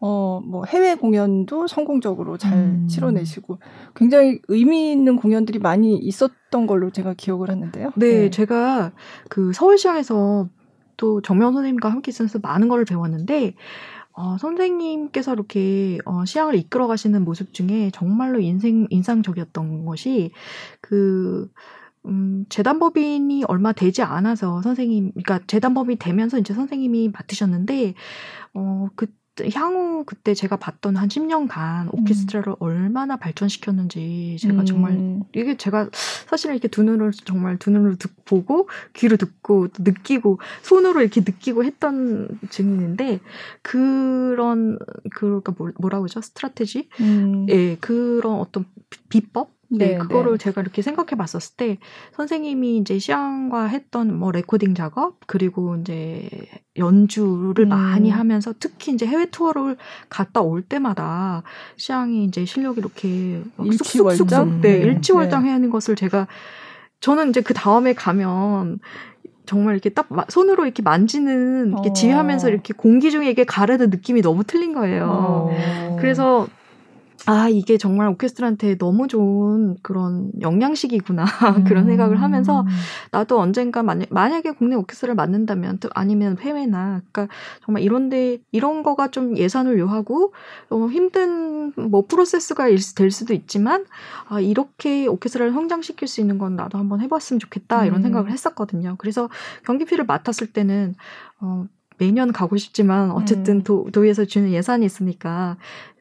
[SPEAKER 2] 어, 뭐 해외 공연도 성공적으로 잘 음. 치러내시고 굉장히 의미 있는 공연들이 많이 있었던 걸로 제가 기억을 하는데요.
[SPEAKER 3] 네, 네. 제가 그 서울시장에서 또 정명 선생님과 함께 있으면서 많은 걸 배웠는데 어, 선생님께서 이렇게 어, 시향을 이끌어 가시는 모습 중에 정말로 인생 인상적이었던 것이 그 음, 재단법인이 얼마 되지 않아서 선생님, 그러니까 재단법인이 되면서 이제 선생님이 맡으셨는데, 어, 그 향후 그때 제가 봤던 한 10년간 오케스트라를 음. 얼마나 발전시켰는지 제가 음. 정말 이게 제가 사실은 이렇게 두 눈을 정말 두 눈으로 듣, 보고 귀로 듣고 느끼고 손으로 이렇게 느끼고 했던 증인인데 그런 그러니까 뭐라고 하죠 스트라테지 음. 예 그런 어떤 비법 네, 네, 그거를 네. 제가 이렇게 생각해 봤었을 때 선생님이 이제 시향과 했던 뭐 레코딩 작업 그리고 이제 연주를 음. 많이 하면서 특히 이제 해외 투어를 갔다 올 때마다 시향이 이제 실력이 이렇게 쑥쑥쑥쑥 네, 네, 일취월장 해야 하는 것을 제가 저는 이제 그 다음에 가면 정말 이렇게 딱 손으로 이렇게 만지는 이렇게 어. 지휘하면서 이렇게 공기 중에 이게 가르는 느낌이 너무 틀린 거예요. 어. 그래서 아, 이게 정말 오케스트라한테 너무 좋은 그런 영양식이구나. 음. 그런 생각을 하면서 나도 언젠가 만약, 만약에 국내 오케스트라를 맡는다면 또 아니면 해외나 그러니까 정말 이런데 이런 거가 좀 예산을 요하고 어, 힘든 뭐 프로세스가 될 수도 있지만 아, 이렇게 오케스트라를 성장시킬 수 있는 건 나도 한번 해봤으면 좋겠다 이런 음. 생각을 했었거든요. 그래서 경기피를 맡았을 때는 어, 매년 가고 싶지만 어쨌든 음. 도, 도에서 주는 예산이 있으니까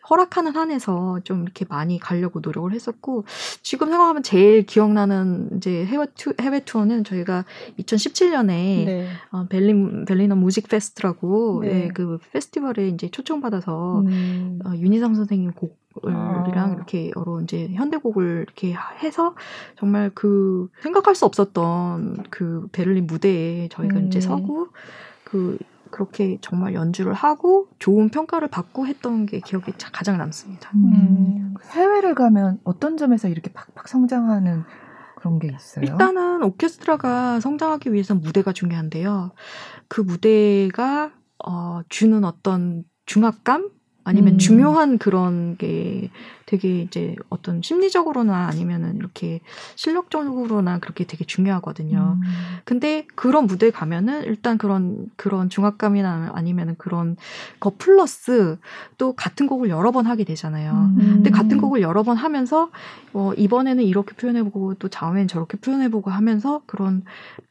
[SPEAKER 3] 허락하는 한에서 좀 이렇게 많이 가려고 노력을 했었고 지금 생각하면 제일 기억나는 이제 해외 투 해외 투어는 저희가 2017년에 네. 어, Berlin Berliner Musikfest라고 네. 예, 그 페스티벌에 이제 초청받아서 음. 어, 윤이상 선생님 곡 이랑 아. 이렇게 여러 이제 현대곡을 이렇게 해서 정말 그 생각할 수 없었던 그 베를린 무대에 저희가 음. 이제 서고 그 그렇게 정말 연주를 하고 좋은 평가를 받고 했던 게 기억이 가장 남습니다. 음.
[SPEAKER 1] 음. 해외를 가면 어떤 점에서 이렇게 팍팍 성장하는 그런 게 있어요?
[SPEAKER 3] 일단은 오케스트라가 성장하기 위해서 무대가 중요한데요. 그 무대가 어, 주는 어떤 중압감 아니면 음. 중요한 그런 게 되게 이제 어떤 심리적으로나 아니면은 이렇게 실력적으로나 그렇게 되게 중요하거든요. 음. 근데 그런 무대에 가면은 일단 그런 그런 중압감이나 아니면은 그런 거 플러스 또 같은 곡을 여러 번 하게 되잖아요. 음. 근데 같은 곡을 여러 번 하면서 어 이번에는 이렇게 표현해 보고 또 다음엔 저렇게 표현해 보고 하면서 그런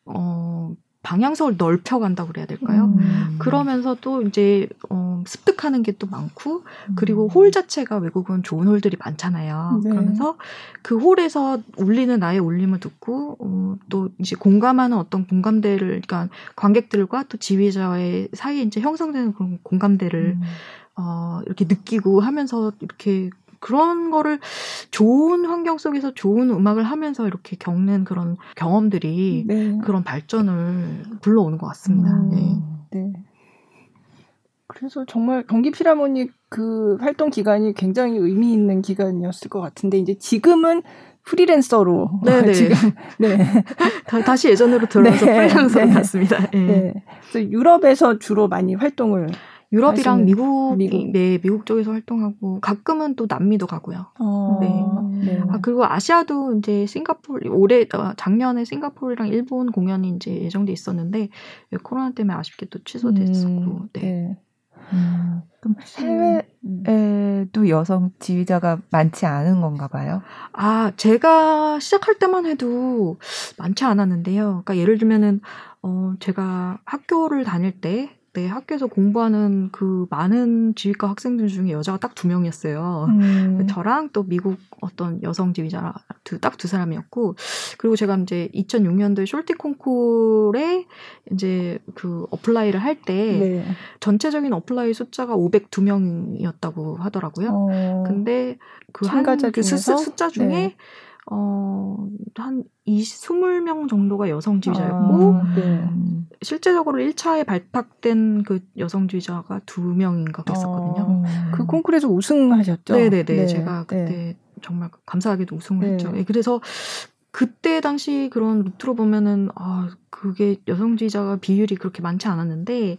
[SPEAKER 3] 어 방향성을 넓혀간다고 그래야 될까요? 음. 그러면서 또 이제 어, 습득하는 게 또 많고 그리고 음. 홀 자체가 외국은 좋은 홀들이 많잖아요. 네. 그러면서 그 홀에서 울리는 나의 울림을 듣고 어, 또 이제 공감하는 어떤 공감대를 그러니까 관객들과 또 지휘자의 사이에 이제 형성되는 그런 공감대를 음. 어, 이렇게 느끼고 하면서 이렇게 그런 거를 좋은 환경 속에서 좋은 음악을 하면서 이렇게 겪는 그런 경험들이 네. 그런 발전을 불러오는 것 같습니다. 음, 네. 네.
[SPEAKER 2] 그래서 정말 경기 피라모닉 그 활동 기간이 굉장히 의미 있는 기간이었을 것 같은데 이제 지금은 프리랜서로
[SPEAKER 3] 네네. 지금 네 다, 시 예전으로 돌아와서 네, 프리랜서로 네. 갔습니다. 네. 네.
[SPEAKER 2] 그래서 유럽에서 주로 많이 활동을
[SPEAKER 3] 유럽이랑 미국, 미국, 네, 미국 쪽에서 활동하고 가끔은 또 남미도 가고요. 어, 네. 네. 아 그리고 아시아도 이제 싱가포르 올해 어, 작년에 싱가포르랑 일본 공연이 이제 예정돼 있었는데 코로나 때문에 아쉽게 또 취소됐었고. 음, 네. 네.
[SPEAKER 1] 음, 그럼 해외에도 여성 지휘자가 많지 않은 건가 봐요?
[SPEAKER 3] 아, 제가 시작할 때만 해도 많지 않았는데요. 그러니까 예를 들면은, 어, 제가 학교를 다닐 때, 네, 학교에서 공부하는 그 많은 지휘과 학생들 중에 여자가 딱 두 명이었어요. 음. 저랑 또 미국 어떤 여성 지휘자 딱 두 사람이었고, 그리고 제가 이제 2006년도에 숄티 콩쿨에 이제 그 apply를 할때 네. 전체적인 apply 숫자가 502명이었다고 하더라고요. 어. 근데 그 참가자 한, 그 숫자 중에 네. 어, 한 20, 20명 정도가 여성 지휘자였고, 아, 네. 실제적으로 1차에 발탁된 그 여성지휘자가 2명인가 그랬었거든요.
[SPEAKER 2] 아, 그 콩쿠르에서 우승하셨죠?
[SPEAKER 3] 네네네. 네. 제가 그때 네. 정말 감사하게도 우승을 네. 했죠. 예, 그래서 그때 당시 그런 루트로 보면은, 아, 그게 여성지휘자가 비율이 그렇게 많지 않았는데,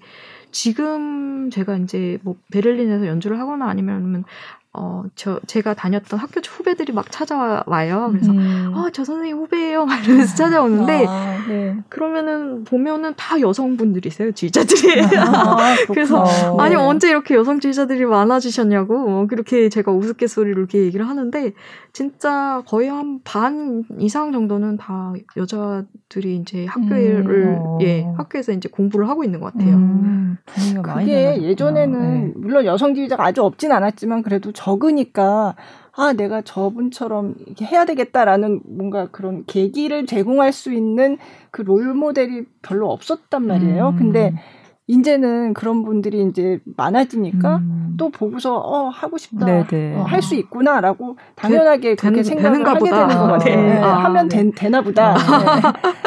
[SPEAKER 3] 지금 제가 이제 뭐 베를린에서 연주를 하거나 아니면 어, 저, 제가 다녔던 학교 후배들이 막 찾아와요. 그래서, 음. 아, 저 선생님 후배예요. 막 이러면서 찾아오는데, 아, 네. 그러면은, 보면은 다 여성분들이세요, 지휘자들이. 아, 그래서, 아니, 네. 언제 이렇게 여성 지휘자들이 많아지셨냐고, 뭐 그렇게 제가 우스갯소리로 이렇게 얘기를 하는데, 진짜 거의 한 반 이상 정도는 다 여자들이 이제 학교를, 음. 어. 예, 학교에서 이제 공부를 하고 있는 것 같아요. 음.
[SPEAKER 2] 그게 예전에는, 네. 물론 여성 지휘자가 아주 없진 않았지만, 그래도 적으니까 아 내가 저분처럼 이렇게 해야 되겠다라는 뭔가 그런 계기를 제공할 수 있는 그 롤 모델이 별로 없었단 말이에요. 음. 근데 이제는 그런 분들이 이제 많아지니까 음. 또 보고서 어 하고 싶다 어, 할수 있구나라고 당연하게 되, 그렇게 생각을 하게 보다. 되는 것 같아요. 네. 네. 아, 하면 네. 되, 나 보다.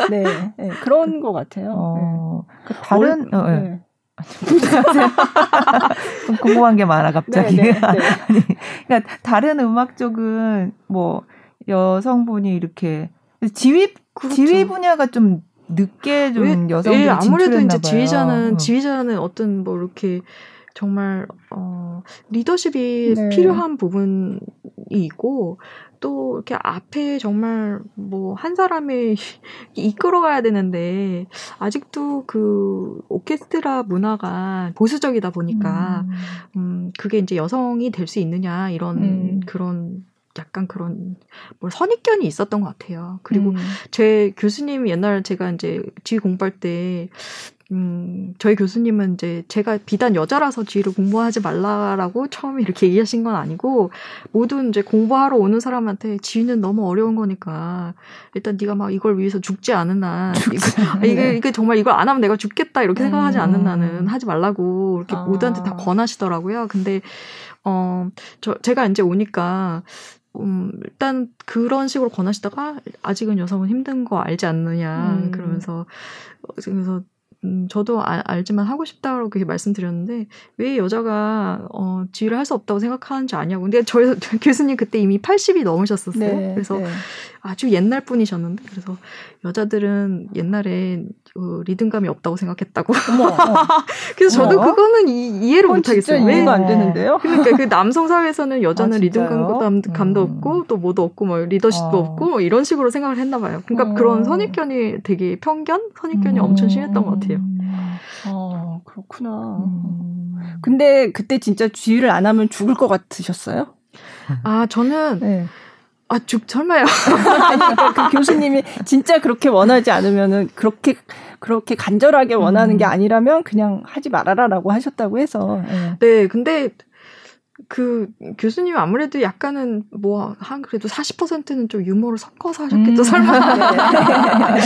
[SPEAKER 2] 네. 네. 네. 그런 것 같아요. 어,
[SPEAKER 1] 그 다른 어, 네. 궁금한 게 많아 갑자기. 네, 네, 네. 아니, 그러니까 다른 음악 쪽은 뭐 여성분이 이렇게 지휘 그렇죠. 지휘 분야가 좀 늦게 좀 여성들이 예, 아무래도 이제
[SPEAKER 3] 지휘자는 어. 지휘자는 어떤 뭐 이렇게 정말 어 리더십이 네. 필요한 부분이 있고 또 이렇게 앞에 정말 뭐 한 사람이 이끌어가야 되는데 아직도 그 오케스트라 문화가 보수적이다 보니까 음, 음 그게 이제 여성이 될 수 있느냐 이런 음. 그런 약간 그런 뭐 선입견이 있었던 것 같아요. 그리고 음. 제 교수님이 옛날 제가 이제 지휘 공부할 때 음, 저희 교수님은 이제 제가 비단 여자라서 지휘를 공부하지 말라라고 처음에 이렇게 얘기하신 건 아니고 모든 이제 공부하러 오는 사람한테 지휘는 너무 어려운 거니까 일단 네가 막 이걸 위해서 죽지 않은 한 이거, 이게, 이게 정말 이걸 안 하면 내가 죽겠다 이렇게 생각하지 않는 음. 나는 하지 말라고 이렇게 아. 모두한테 다 권하시더라고요. 근데 어, 저, 제가 이제 오니까 음, 일단 그런 식으로 권하시다가 아직은 여성은 힘든 거 알지 않느냐 음. 그러면서 그래서 음, 저도 아, 알지만 하고 싶다고 그렇게 말씀드렸는데 왜 여자가 어, 지휘를 할 수 없다고 생각하는지 아냐고. 근데 저희 교수님 그때 이미 80이 넘으셨었어요. 네, 그래서 네. 아주 옛날 분이셨는데 그래서 여자들은 옛날에 그 리듬감이 없다고 생각했다고. 어. 그래서 저도. 그거는 이, 해를 못하겠어요.
[SPEAKER 2] 왜 이해가 안 되는데요?
[SPEAKER 3] 그러니까 그 남성 사회에서는 여자는 아, 리듬감도 감도 음. 없고 또 뭐도 없고 뭐 리더십도 어. 없고 뭐 이런 식으로 생각을 했나 봐요. 그러니까 어. 그런 선입견이 되게 편견, 선입견이 음. 엄청 심했던 것 같아요.
[SPEAKER 2] 어 그렇구나. 음. 근데 그때 진짜 주의를 안 하면 죽을 것 같으셨어요?
[SPEAKER 3] 아 저는. 네. 아, 죽, 설마요.
[SPEAKER 2] 그러니까 그 교수님이 진짜 그렇게 원하지 않으면은 그렇게, 그렇게 간절하게 원하는 음. 게 아니라면 그냥 하지 말아라라고 하셨다고 해서.
[SPEAKER 3] 네. 네, 근데 그 교수님 아무래도 약간은 뭐 한 그래도 40%는 좀 유머를 섞어서 하셨겠죠 음. 설마. 네.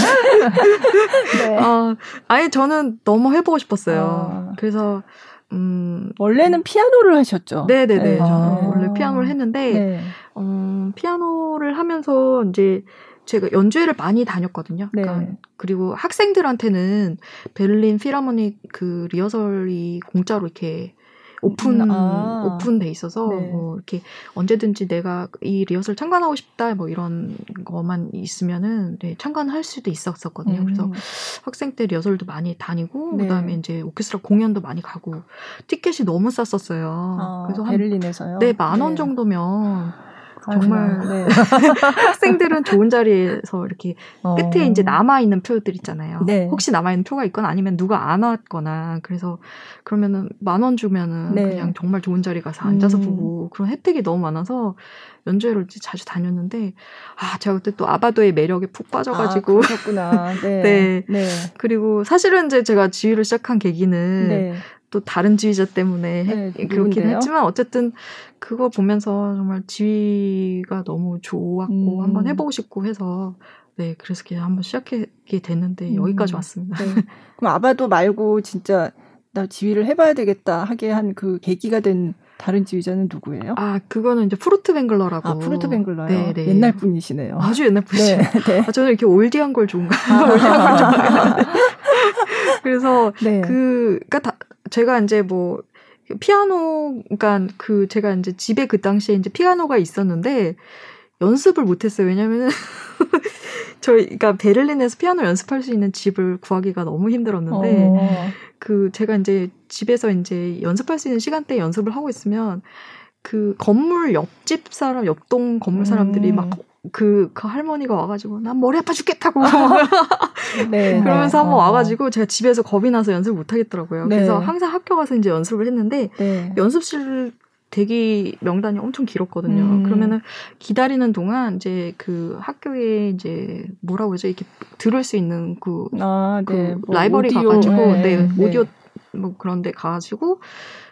[SPEAKER 3] 네. 어, 아예 저는 너무 해보고 싶었어요. 아. 그래서 음
[SPEAKER 2] 원래는 피아노를 하셨죠.
[SPEAKER 3] 네네네. 네. 저는 아. 원래 피아노를 했는데 네. 어, 피아노를 하면서 이제 제가 연주회를 많이 다녔거든요. 네. 그러니까 그리고 학생들한테는 베를린 필하모닉 그 리허설이 공짜로 이렇게 오픈 음, 아. 오픈돼 있어서 네. 뭐 이렇게 언제든지 내가 이 리허설 참관하고 싶다 뭐 이런 거만 있으면은 네, 참관할 수도 있었었거든요. 음. 그래서 학생 때 리허설도 많이 다니고 네. 그다음에 이제 오케스트라 공연도 많이 가고 티켓이 너무 쌌었어요.
[SPEAKER 2] 아, 그래서 한 베를린에서요.
[SPEAKER 3] 네, 만원 네. 정도면 정말 네. 학생들은 좋은 자리에서 이렇게 어. 끝에 이제 남아 있는 표들 있잖아요. 네. 혹시 남아 있는 표가 있거나 아니면 누가 안 왔거나 그래서 그러면은 만 원 주면은 네. 그냥 정말 좋은 자리 가서 앉아서 음. 보고 그런 혜택이 너무 많아서 연주회를 자주 다녔는데 아 제가 그때 또 아바도의 매력에 푹 빠져가지고
[SPEAKER 2] 아, 그렇구나. 네.
[SPEAKER 3] 네. 네. 그리고 사실은 이제 제가 지휘를 시작한 계기는 네. 또 다른 지휘자 때문에 네, 그렇긴 누군데요? 했지만 어쨌든 그거 보면서 정말 지휘가 너무 좋았고 음. 한번 해보고 싶고 해서 네 그래서 그냥 한번 시작하게 됐는데 음. 여기까지 왔습니다. 네.
[SPEAKER 2] 그럼 아바도 말고 진짜 나 지휘를 해봐야 되겠다 하게 한 그 계기가 된 다른 지휘자는 누구예요?
[SPEAKER 3] 아, 그거는 이제 푸르트벵글러라고.
[SPEAKER 2] 아, 푸르트벵글러요? 네, 네. 옛날 분이시네요.
[SPEAKER 3] 아주 옛날 분이시네요. 네, 네. 아, 저는 이렇게 oldie한 걸 좋은가. 아. oldie한 걸 좋아해요. 그래서 네. 그, 그니까 다, 제가 이제 뭐 피아노 그러니까 그 제가 이제 집에 그 당시에 이제 피아노가 있었는데 연습을 못 했어요. 왜냐면은 저희 그러니까 베를린에서 피아노 연습할 수 있는 집을 구하기가 너무 힘들었는데 어. 그 제가 이제 집에서 이제 연습할 수 있는 시간대에 연습을 하고 있으면 그 건물 옆집 사람 옆동 건물 사람들이 음. 막 그, 그 할머니가 와가지고, 난 머리 아파 죽겠다고. 네. 그러면서 한번 어. 와가지고, 제가 집에서 겁이 나서 연습을 못 하겠더라고요. 네. 그래서 항상 학교 가서 이제 연습을 했는데, 네. 연습실 대기 명단이 엄청 길었거든요. 음. 그러면은 기다리는 동안 이제 그 학교에 이제 뭐라고 하죠? 이렇게 들을 수 있는 그, 아, 그 네. 뭐 라이벌이 오디오, 가가지고, 네, 네, 네. 오디오 뭐 그런 데 가가지고,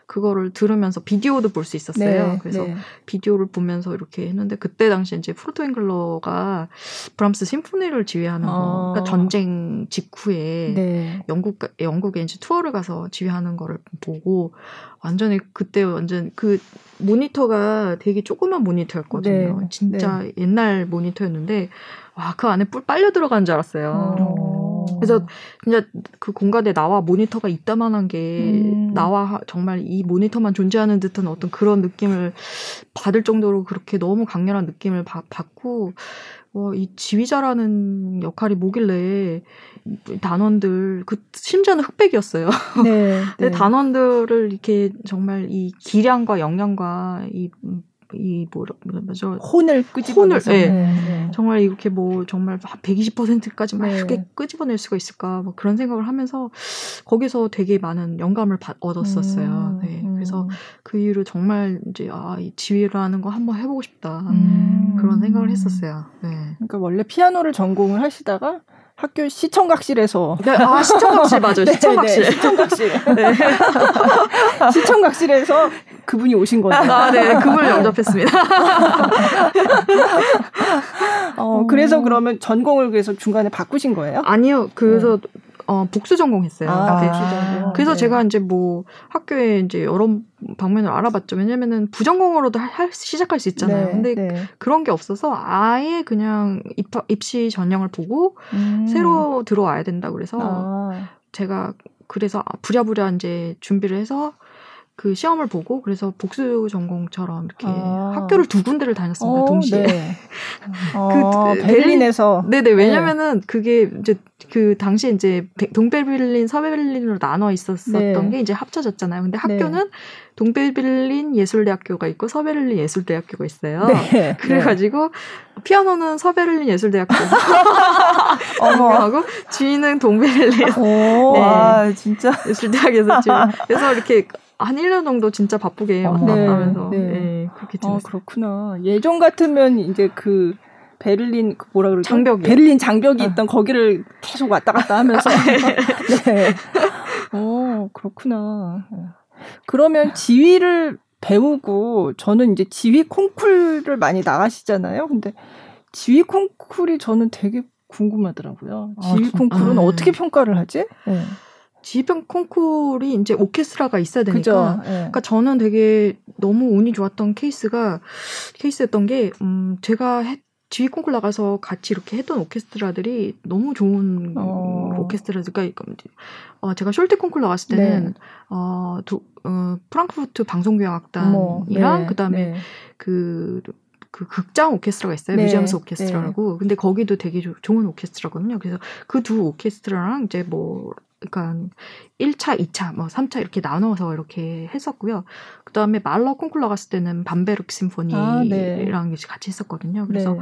[SPEAKER 3] 그거를 들으면서 비디오도 볼 수 있었어요. 네, 그래서 네. 비디오를 보면서 이렇게 했는데 그때 당시 이제 프로토 앵글러가 브람스 심포니를 지휘하는 거, 어. 그러니까 전쟁 직후에 네. 영국 영국에 이제 투어를 가서 지휘하는 거를 보고 완전히 그때 완전 그 모니터가 되게 조그만 모니터였거든요. 네, 진짜 네. 옛날 모니터였는데 와 그 안에 뿔 빨려 들어간 줄 알았어요. 어. 그래서 진짜 그 공간에 나와 모니터가 있다만한 게 음. 나와 정말 이 모니터만 존재하는 듯한 어떤 그런 느낌을 받을 정도로 그렇게 너무 강렬한 느낌을 바, 받고 어, 이 지휘자라는 역할이 뭐길래 단원들 그 심지어는 흑백이었어요. 네, 네. 단원들을 이렇게 정말 이 기량과 역량과 이 이 뭐라 뭐죠
[SPEAKER 2] 혼을 끄집어내서 혼을, 네.
[SPEAKER 3] 네. 정말 이렇게 뭐 정말 120%까지 막 네. 크게 끄집어낼 수가 있을까 뭐 그런 생각을 하면서 거기서 되게 많은 영감을 받, 얻었었어요. 음, 네. 음. 그래서 그 이후로 정말 이제 아, 이 지휘라는 거 한번 해보고 싶다 음. 그런 생각을 했었어요. 네.
[SPEAKER 2] 그러니까 원래 피아노를 전공을 하시다가 학교 시청각실에서
[SPEAKER 3] 네, 아 시청각실 맞아요. 네, 시청각실. 네,
[SPEAKER 2] 시청각실. 네. 시청각실에서 그분이 오신 거죠.
[SPEAKER 3] 아, 네. 그분을 영접했습니다.
[SPEAKER 2] 어, 그래서 그러면 전공을 그래서 중간에 바꾸신 거예요?
[SPEAKER 3] 아니요. 그래서 네. 어, 복수 전공했어요. 아, 네. 전공. 그래서 네. 제가 이제 뭐 학교에 이제 여러 방면을 알아봤죠. 왜냐면은 부전공으로도 할, 시작할 수 있잖아요. 네, 근데 네. 그런 게 없어서 아예 그냥 입학, 입시 전형을 보고 음. 새로 들어와야 된다 그래서 아. 제가 그래서 부랴부랴 이제 준비를 해서 그 시험을 보고 그래서 복수 전공처럼 이렇게 아. 학교를 두 군데를 다녔습니다 오, 어, 동시에. 네.
[SPEAKER 2] 그, 어, 그 베를린에서.
[SPEAKER 3] 네네 왜냐면은 네. 그게 이제 그 당시에 이제 동베를린 서베를린으로 나눠 있었었던 네. 게 이제 합쳐졌잖아요. 근데 학교는 네. 동베를린 예술대학교가 있고 서베를린 예술대학교가 있어요. 네. 그래가지고 피아노는 서베를린 예술대학교 하고 주인은 동베를린.
[SPEAKER 1] 오, 네. 아, 진짜
[SPEAKER 3] 예술대학에서 지금 그래서 이렇게 한 1년 정도 진짜 바쁘게 왔다 갔다 하면서 네, 네. 그렇게 지냈어요.
[SPEAKER 2] 아, 그렇구나. 예전 같으면 이제 그 베를린 그 뭐라 그러죠?
[SPEAKER 3] 장벽
[SPEAKER 2] 베를린 장벽이 어. 있던 거기를 계속 왔다 갔다 하면서 네. 어, 그렇구나. 그러면 지휘를 배우고 저는 이제 지휘 콩쿨을 많이 나가시잖아요. 근데 지휘 콩쿨이 저는 되게 궁금하더라고요. 아, 지휘 아, 콩쿨은 아, 어떻게 평가를 하지? 네.
[SPEAKER 3] 지휘병 콩쿨이 이제 오케스트라가 있어야 되니까. 네. 그러니까 저는 되게 너무 운이 좋았던 케이스가 케이스였던 게 음, 제가 했, 지휘 콩쿨 나가서 같이 이렇게 했던 오케스트라들이 너무 좋은 어. 오케스트라들. 그러니까 어, 제가 숄티 콩쿨 나갔을 때는 네. 어, 도, 어, 프랑크푸르트 방송교향악단이랑 네. 그다음에 네. 그, 그 극장 오케스트라가 있어요. 네. 뮤지엄스 오케스트라라고. 네. 근데 거기도 되게 조, 좋은 오케스트라거든요. 그래서 그 두 오케스트라랑 이제 뭐 그러니까 1차, 2차, 뭐 3차 이렇게 나눠서 이렇게 했었고요. 그 다음에 말러 콩쿨 나갔을 때는 밤베르크 심포니랑 아, 네. 같이 했었거든요. 그래서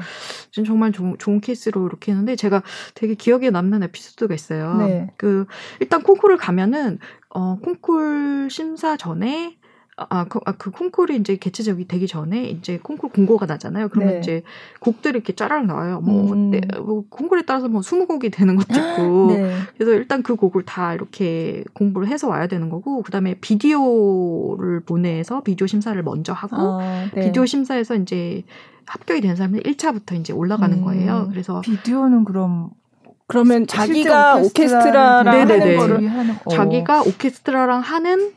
[SPEAKER 3] 네. 정말 좋은, 좋은 케이스로 이렇게 했는데 제가 되게 기억에 남는 에피소드가 있어요. 네. 그 일단 콩쿨을 가면은 어 콩쿨 심사 전에 아, 그, 아, 그 콩쿨이 이제 개최적이 되기 전에 이제 콩쿨 공고가 나잖아요. 그러면 네. 이제 곡들이 이렇게 짜랑 나와요. 뭐, 음. 네, 뭐 콩쿨에 따라서 뭐 20곡이 되는 것도 있고. 네. 그래서 일단 그 곡을 다 이렇게 공부를 해서 와야 되는 거고, 그 다음에 비디오를 보내서 비디오 심사를 먼저 하고, 아, 네. 비디오 심사에서 이제 합격이 된 사람은 1차부터 이제 올라가는 음. 거예요. 그래서.
[SPEAKER 1] 비디오는 그럼
[SPEAKER 2] 그러면 자기가 오케스트라랑 하는 거를 하는,
[SPEAKER 3] 어. 자기가 오케스트라랑 하는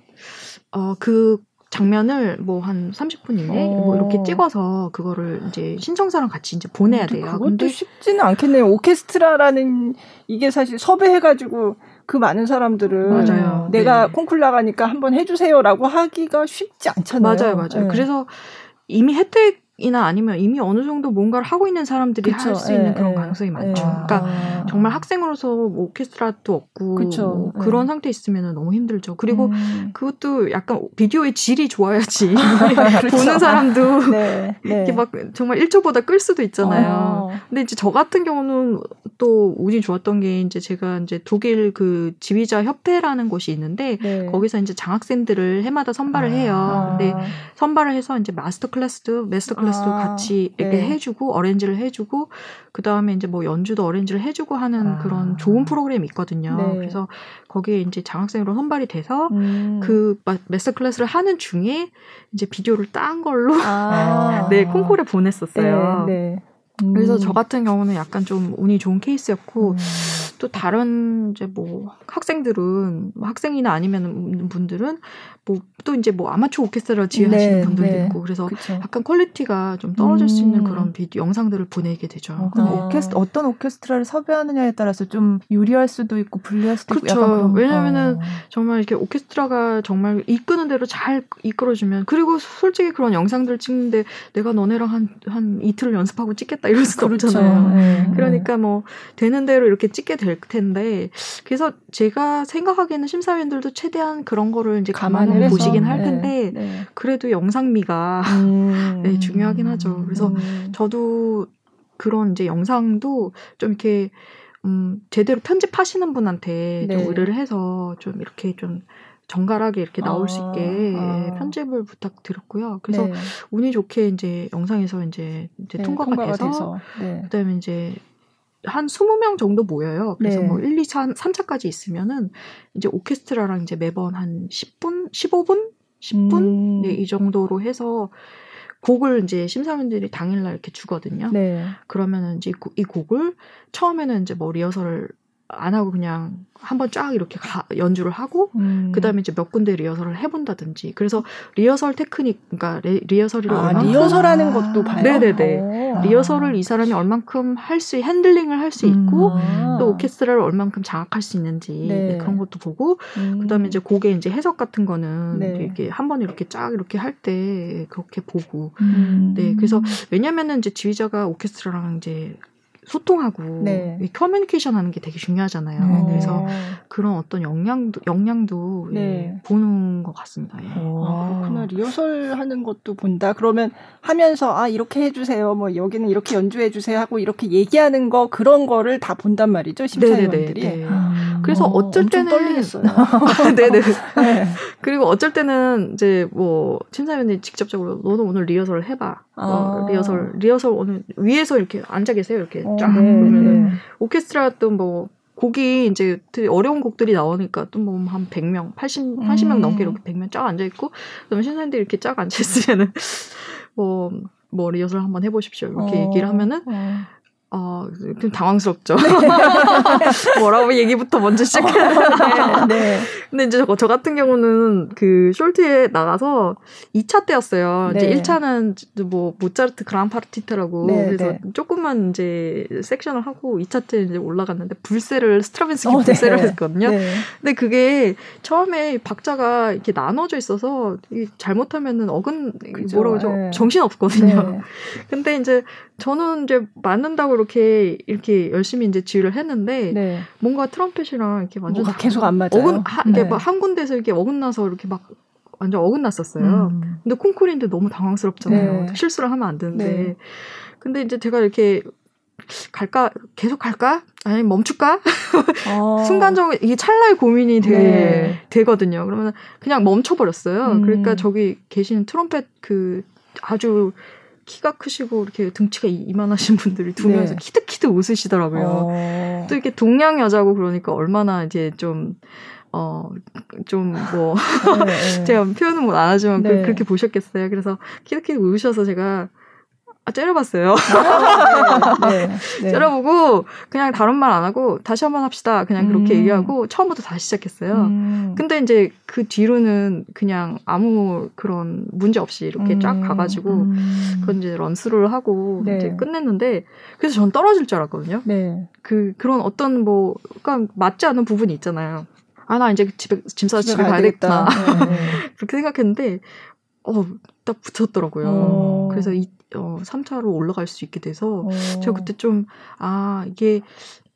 [SPEAKER 3] 어, 그 장면을 뭐 한 30분 이내 어. 뭐 이렇게 찍어서 그거를 이제 신청서랑 같이 이제 보내야 돼요.
[SPEAKER 2] 그것도 근데 쉽지는 않겠네요. 오케스트라라는 이게 사실 섭외해가지고 그 많은 사람들을 맞아요. 내가 네. 콩쿨 나가니까 한번 해주세요라고 하기가 쉽지 않잖아요.
[SPEAKER 3] 맞아요, 맞아요. 네. 그래서 이미 혜택 이나 아니면 이미 어느 정도 뭔가를 하고 있는 사람들이 할 수 있는 에, 예, 그런 에, 예. 가능성이 많죠. 에. 예. 그러니까 아. 정말 학생으로서 뭐 오케스트라도 없고 뭐 그런 상태 있으면 너무 힘들죠. 그리고 음. 그것도 약간 비디오의 질이 좋아야지. 보는 사람도 네, 네. 이렇게 막 정말 1초보다 끌 수도 있잖아요. 어. 근데 이제 저 같은 경우는 또 운이 좋았던 게 이제 제가 이제 독일 그 지휘자 협회라는 곳이 있는데 네. 거기서 이제 장학생들을 해마다 선발을 아. 해요. 근데 선발을 해서 이제 마스터 클래스도 마스터 클래스 클래스도 아, 같이 이렇게 네. 해주고 arrange를 해주고 그 다음에 이제 뭐 연주도 arrange를 해주고 하는 아. 그런 좋은 프로그램이 있거든요. 네. 그래서 거기에 이제 장학생으로 선발이 돼서 음. 그 마스터 클래스를 하는 중에 이제 비디오를 딴 걸로 아. 네 콩쿠르에 보냈었어요. 네, 네. 음. 그래서 저 같은 경우는 약간 좀 운이 좋은 케이스였고 음. 또 다른 이제 뭐 학생들은 뭐 학생이나 아니면 분들은 뭐 또 이제 뭐 아마추어 오케스트라 지휘하시는 네, 분들도 네. 있고 그래서 그쵸. 약간 quality가 좀 떨어질 음. 수 있는 음. 그런 비디오 영상들을 보내게 되죠.
[SPEAKER 1] 어, 그럼 어. 오케스 어떤 오케스트라를 섭외하느냐에 따라서 좀 유리할 수도 있고 불리할 수도
[SPEAKER 3] 그쵸. 있고 그렇죠. 왜냐면은 어. 정말 이렇게 오케스트라가 정말 이끄는 대로 잘 이끌어주면 그리고 솔직히 그런 영상들 찍는데 내가 너네랑 한한 이틀을 연습하고 찍겠다 이럴 수도 그렇죠. 없잖아요. 네, 그러니까 뭐 되는 대로 이렇게 찍게 될 텐데 그래서 제가 생각하기에는 심사위원들도 최대한 그런 거를 이제 감안을 보시긴 할 네, 텐데 네, 네. 그래도 영상미가 음. 네, 중요하긴 하죠. 그래서 음. 저도 그런 이제 영상도 좀 이렇게 음, 제대로 편집하시는 분한테 좀 네. 의뢰를 해서 좀 이렇게 좀 정갈하게 이렇게 나올 아, 수 있게 아. 편집을 부탁드렸고요. 그래서 네. 운이 좋게 이제 영상에서 이제, 이제 네, 통과가, 통과가, 돼서, 돼서. 네. 그다음에 이제 한 20명 정도 모여요. 그래서 네. 뭐 1, 2, 3, 3차까지 있으면은 이제 오케스트라랑 이제 매번 한 10분, 15분, 10분 음. 네, 이 정도로 해서 곡을 이제 심사위원들이 당일날 이렇게 주거든요. 네. 그러면은 이제 이 곡을 처음에는 이제 뭐 리허설을 안 하고 그냥 한번 쫙 이렇게 가, 연주를 하고 음. 그다음에 이제 몇 군데 리허설을 해본다든지 그래서 리허설 테크닉 그러니까 리, 허설을
[SPEAKER 2] 아, 얼만큼 리허설하는 것도 봐요.
[SPEAKER 3] 네네네 오. 리허설을 이 사람이 얼만큼 할 수 handling을 할 수 있고 음. 또 오케스트라를 얼만큼 장악할 수 있는지 네. 그런 것도 보고 음. 그다음에 이제 곡의 이제 해석 같은 거는 네. 이렇게 한 번 이렇게 쫙 이렇게 할 때 그렇게 보고 음. 네 그래서 왜냐면은 이제 지휘자가 오케스트라랑 이제 소통하고 네. 커뮤니케이션 하는 게 되게 중요하잖아요. 네. 그래서 그런 어떤 역량도 역량도 예, 네. 보는 것 같습니다. 예.
[SPEAKER 2] 아, 그렇구나. 리허설 하는 것도 본다. 그러면 하면서 아 이렇게 해주세요. 뭐 여기는 이렇게 연주해 주세요 하고 이렇게 얘기하는 거 그런 거를 다 본단 말이죠 심사위원들이. 네.
[SPEAKER 3] 음. 그래서 어, 어쩔 때는
[SPEAKER 2] 떨리겠어요.
[SPEAKER 3] 네네. 네. 그리고 어쩔 때는 이제 뭐 심사위원이 직접적으로 너도 오늘 리허설 해봐. 어, 아. 어, 리허설 리허설 오늘 위에서 이렇게 앉아 계세요 이렇게 어, 쫙 네, 그러면은 네. 오케스트라 또뭐 곡이 이제 되게 어려운 곡들이 나오니까 또 뭐 한 100명, 80, 80명 음. 넘게 이렇게 100명 쫙 앉아 있고 그다음에 신사님들이 이렇게 쫙 앉아 있으면은 뭐, 뭐 리허설 한번 해보십시오 이렇게 어. 얘기를 하면은 어. 어, 좀 당황스럽죠. 네. 뭐라고 얘기부터 먼저 시작해야 어, 네, 네. 근데 이제 저, 저 같은 경우는 그 숄트에 나가서 2차 때였어요. 네. 이제 1차는 뭐 모차르트 그란파르티트라고 네, 그래서 네. 조금만 이제 섹션을 하고 2차 때 이제 올라갔는데 불세를 스트라빈스키 어, 불세를 했거든요. 근데 그게 처음에 박자가 이렇게 나눠져 있어서 잘못하면은 어근 뭐라고 그러죠? 정신 없거든요. 근데 이제 저는 이제 맞는다고 이렇게 이렇게 열심히 이제 지휘를 했는데 네. 뭔가 트럼펫이랑 이렇게 완전
[SPEAKER 2] 계속 안 맞아요.
[SPEAKER 3] 어근 하, 네. 한 군데서 이렇게 어긋나서 이렇게 막 완전 어긋났었어요. 음. 근데 콩쿨인데 너무 당황스럽잖아요. 네. 실수를 하면 안 되는데. 네. 근데 이제 제가 이렇게 갈까 계속 갈까 아니 멈출까 어. 순간적으로 이게 찰나의 고민이 되, 네. 되거든요 그러면 그냥 멈춰버렸어요 음. 그러니까 저기 계신 트럼펫 그 아주 키가 크시고 이렇게 등치가 이만하신 분들이 두 명이서 네. 키득키득 웃으시더라고요. 어. 또 이렇게 동양 여자고 그러니까 얼마나 이제 좀 어, 좀, 뭐, 네, 네. 제가 표현은 뭐안 하지만 그, 네. 그, 렇게 보셨겠어요. 그래서 키득키득 웃으셔서 제가 아, 째려봤어요. 아, 네, 네, 네. 째려보고 그냥 다른 말 안 하고 다시 한번 합시다. 그냥 그렇게 음. 얘기하고 처음부터 다시 시작했어요. 음. 근데 이제 그 뒤로는 그냥 아무 그런 문제 없이 이렇게 음. 쫙 가가지고 음. 그건 이제 런스루를 하고 네. 이제 끝냈는데 그래서 전 떨어질 줄 알았거든요. 네. 그 그런 어떤 뭐 그러니까 맞지 않는 부분이 있잖아요. 아 나 이제 집에 짐 싸서 집에, 집에 가야겠다. 네. 그렇게 생각했는데 어, 딱 붙었더라고요. 어. 그래서 이 어, 3차로 올라갈 수 있게 돼서 어. 제가 그때 좀 아 이게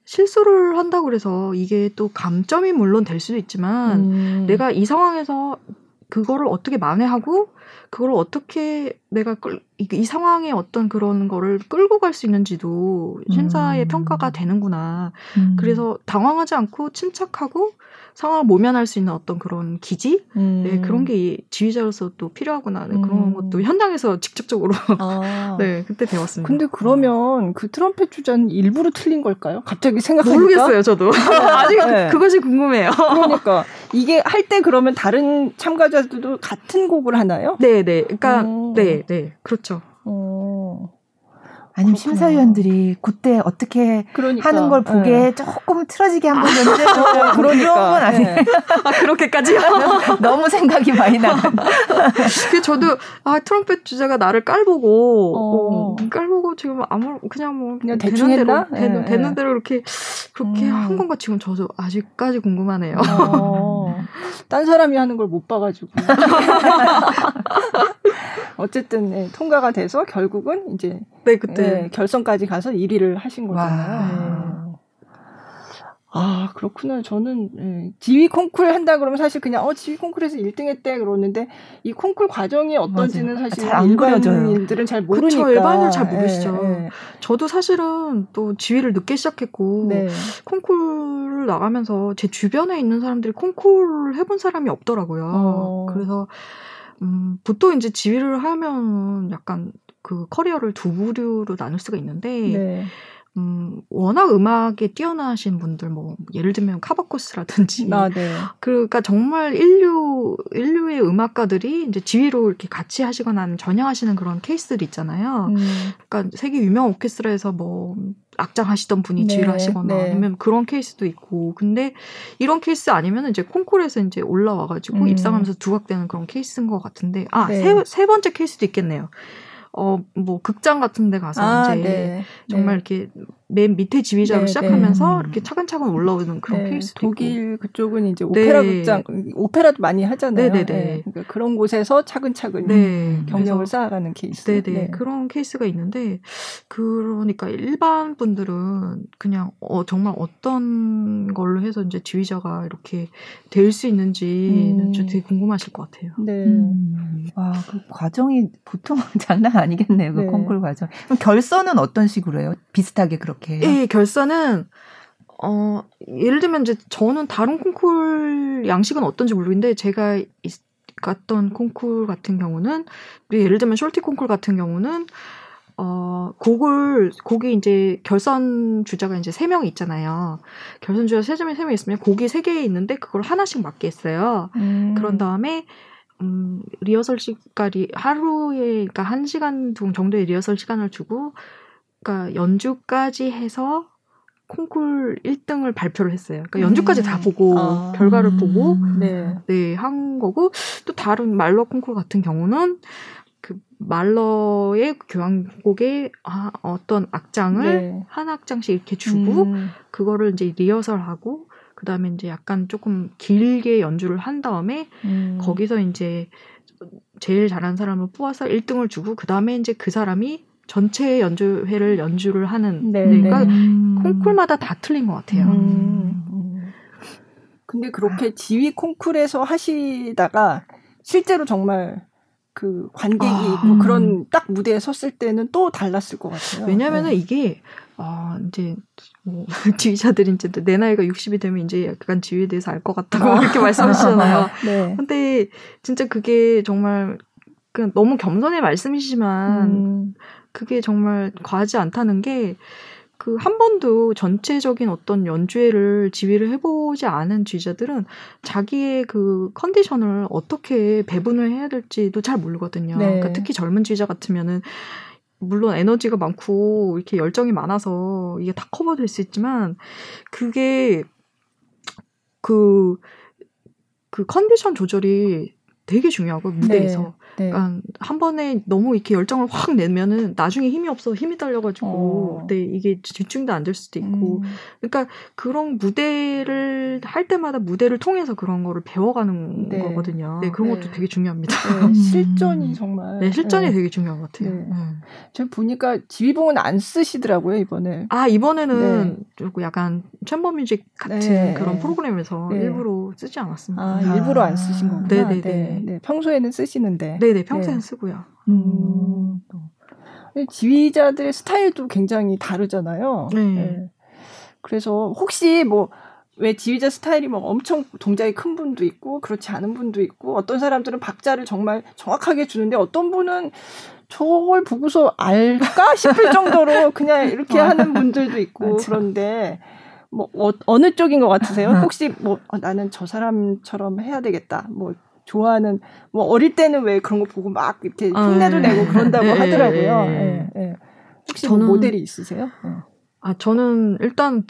[SPEAKER 3] 실수를 한다고 그래서 이게 또 감점이 물론 될 수도 있지만 음. 내가 이 상황에서 그거를 어떻게 만회하고 그걸 어떻게 내가 끌, 이, 이 상황에 어떤 그런 거를 끌고 갈 수 있는지도 심사의 음. 평가가 되는구나. 음. 그래서 당황하지 않고 침착하고 상황을 모면할 수 있는 어떤 그런 기지 음. 네, 그런 게 지휘자로서 또 필요하구나 네, 그런 음. 것도 현장에서 직접적으로 아. 네 그때 배웠습니다.
[SPEAKER 2] 근데 그러면 그 트럼펫 주자는 일부러 틀린 걸까요? 갑자기 생각하니까
[SPEAKER 3] 모르겠어요 저도 아직 네. 그것이 궁금해요.
[SPEAKER 2] 그러니까 이게 할 때 그러면 다른 참가자들도 같은 곡을 하나요?
[SPEAKER 3] 네네 네. 그러니까 네네 네. 그렇죠. 오.
[SPEAKER 1] 아니면 심사위원들이 그때 어떻게 그러니까, 하는 걸 보게 네. 조금 틀어지게 한번 연주해 아, 그런 그런 건 아니에요. 네.
[SPEAKER 3] 아, 그렇게까지요?
[SPEAKER 1] 너무 생각이 많이 나간.
[SPEAKER 3] 그 저도 아 트럼펫 주자가 나를 깔보고 어. 어, 깔보고 지금 아무 그냥 뭐
[SPEAKER 2] 그냥 대충 되는 대로
[SPEAKER 3] 되, 네, 되는 네. 대로 이렇게 그렇게 음. 한 건가 지금 저도 아직까지 궁금하네요. 어.
[SPEAKER 2] 딴 사람이 하는 걸 못 봐가지고. 어쨌든 네, 통과가 돼서 결국은 이제
[SPEAKER 3] 네 그때
[SPEAKER 2] 네, 결선까지 가서 1위를 하신 거잖아요. 네. 아 그렇구나. 저는 네, 지휘 콩쿨 한다 그러면 사실 그냥 어 지휘 콩쿨에서 1등했대 그러는데 이 콩쿨 과정이 어떤지는 맞아요. 사실 잘 일반인들은 잘 모르니까. 그쵸,
[SPEAKER 3] 일반인들 잘 모르시죠. 네, 네. 저도 사실은 또 지휘를 늦게 시작했고 네. 콩쿨 나가면서 제 주변에 있는 사람들이 콩쿨 해본 사람이 없더라고요. 어. 그래서 음, 보통 이제 지휘를 하면 약간 그 커리어를 두 부류로 나눌 수가 있는데 네. 음, 워낙 음악에 뛰어나신 분들, 뭐, 예를 들면 카바코스라든지. 아, 네. 그러니까 정말 인류, 인류의 음악가들이 이제 지휘로 이렇게 같이 하시거나 전향하시는 그런 케이스들 있잖아요. 음. 그러니까 세계 유명 오케스트라에서 뭐, 악장하시던 분이 네, 지휘를 하시거나 네. 아니면 그런 케이스도 있고 근데 이런 케이스 아니면 이제 콩쿨에서 이제 올라와가지고 음. 입상하면서 두각되는 그런 케이스인 것 같은데 아 네네 네. 세 번째 케이스도 있겠네요. 어, 뭐, 극장 같은 데 가서 아, 이제 네. 정말 네. 이렇게 맨 밑에 지휘자로 네, 시작하면서 네. 이렇게 차근차근 올라오는 그런 네, 케이스
[SPEAKER 2] 독일 있고. 그쪽은 이제 오페라 극장, 오페라도 많이 하잖아요. 네네네. 그러니까 그런 곳에서 차근차근 경력을 쌓아가는 케이스.
[SPEAKER 3] 네네. 그런 케이스가 있는데, 그러니까 일반 분들은 그냥 어, 정말 어떤 걸로 해서 이제 지휘자가 이렇게 될 수 있는지 음. 되게 궁금하실 것 같아요. 네. 음.
[SPEAKER 1] 와, 그 과정이 보통 장난 아니겠네요. 그 네. 콩쿨 과정. 그럼 결선은 어떤 식으로 해요? 비슷하게 그렇게 해요?
[SPEAKER 3] 예, 결선은 어, 예를 들면 이제 저는 다른 콩쿨 양식은 어떤지 모르겠는데 제가 갔던 콩쿨 같은 경우는 예를 들면 숄티 콩쿨 같은 경우는 어, 곡을, 곡이 이제 결선 주자가 이제 세 명이 있잖아요. 결선 주자 세 명이 세명 있으면 곡이 세개 있는데 그걸 하나씩 맡게 했어요. 음. 그런 다음에 음, 리허설 시간이 하루에 그러니까 한 시간 정도의 리허설 시간을 주고 그러니까 연주까지 해서 콩쿨 1등을 발표를 했어요. 그러니까 연주까지 음. 다 보고 아. 결과를 보고 네. 네, 한 거고 또 다른 말러 콩쿨 같은 경우는 그 말러의 교향곡의 아, 어떤 악장을 네. 한 악장씩 이렇게 주고 음. 그거를 이제 리허설하고 그다음에 이제 약간 조금 길게 연주를 한 다음에 음. 거기서 이제 제일 잘한 사람을 뽑아서 1등을 주고 그다음에 이제 그 사람이 전체 연주회를 연주를 하는 네, 그러니까 네. 콩쿨마다 다 틀린 것 같아요. 음. 음.
[SPEAKER 2] 근데 그렇게 지휘 콩쿨에서 하시다가 실제로 정말 그 관객이 아, 있고 음. 그런 딱 무대에 섰을 때는 또 달랐을 것 같아요.
[SPEAKER 3] 왜냐면은 네. 이게 아 이제 뭐 지휘자들이 이제 내 나이가 60이 되면 이제 약간 지휘에 대해서 알 것 같다고 아. 이렇게 말씀하시잖아요. 네. 근데 진짜 그게 정말 그 너무 겸손의 말씀이시지만 음. 그게 정말 과하지 않다는 게 그 한 번도 전체적인 어떤 연주회를 지휘를 해보지 않은 지휘자들은 자기의 그 컨디션을 어떻게 배분을 해야 될지도 잘 모르거든요. 네. 그러니까 특히 젊은 지휘자 같으면은 물론 에너지가 많고 이렇게 열정이 많아서 이게 다 커버될 수 있지만 그게 그, 그 컨디션 조절이 되게 중요하고 무대에서 네. 그러니까 한 번에 너무 이렇게 열정을 확 내면은 나중에 힘이 없어 힘이 딸려가지고 어. 네 이게 집중도 안 될 수도 있고 음. 그러니까 그런 무대를 할 때마다 무대를 통해서 그런 거를 배워가는 네. 거거든요. 네 그런 네. 것도 되게 중요합니다.
[SPEAKER 2] 네, 음. 실전이 정말
[SPEAKER 3] 네 실전이 네. 되게 중요한 것 같아요. 네.
[SPEAKER 2] 저 보니까 지휘봉은 안 쓰시더라고요 이번에.
[SPEAKER 3] 아 이번에는 조금 약간 챔버 뮤직 같은 그런 프로그램에서 일부러 쓰지 않았습니다.
[SPEAKER 2] 아, 일부러 안 쓰신 거구나. 네네네. 네, 평소에는 쓰시는데.
[SPEAKER 3] 네네, 평소엔 네. 쓰고요. 음.
[SPEAKER 2] 지휘자들의 스타일도 굉장히 다르잖아요. 네. 네. 그래서 혹시 뭐, 왜 지휘자 스타일이 뭐 엄청 동작이 큰 분도 있고, 그렇지 않은 분도 있고, 어떤 사람들은 박자를 정말 정확하게 주는데, 어떤 분은 저걸 보고서 알까 싶을 정도로 그냥 이렇게 하는 분들도 있고, 그런데, 뭐, 어, 느 쪽인 것 같으세요? 혹시 뭐, 어, 나는 저 사람처럼 해야 되겠다. 뭐, 좋아하는 뭐 어릴 때는 왜 그런 거 보고 막 이렇게 아, 흉내도 아, 내고 그런다고 네, 하더라고요. 네, 네. 혹시 뭐 저는, 뭐 모델이 있으세요?
[SPEAKER 3] 아 저는 일단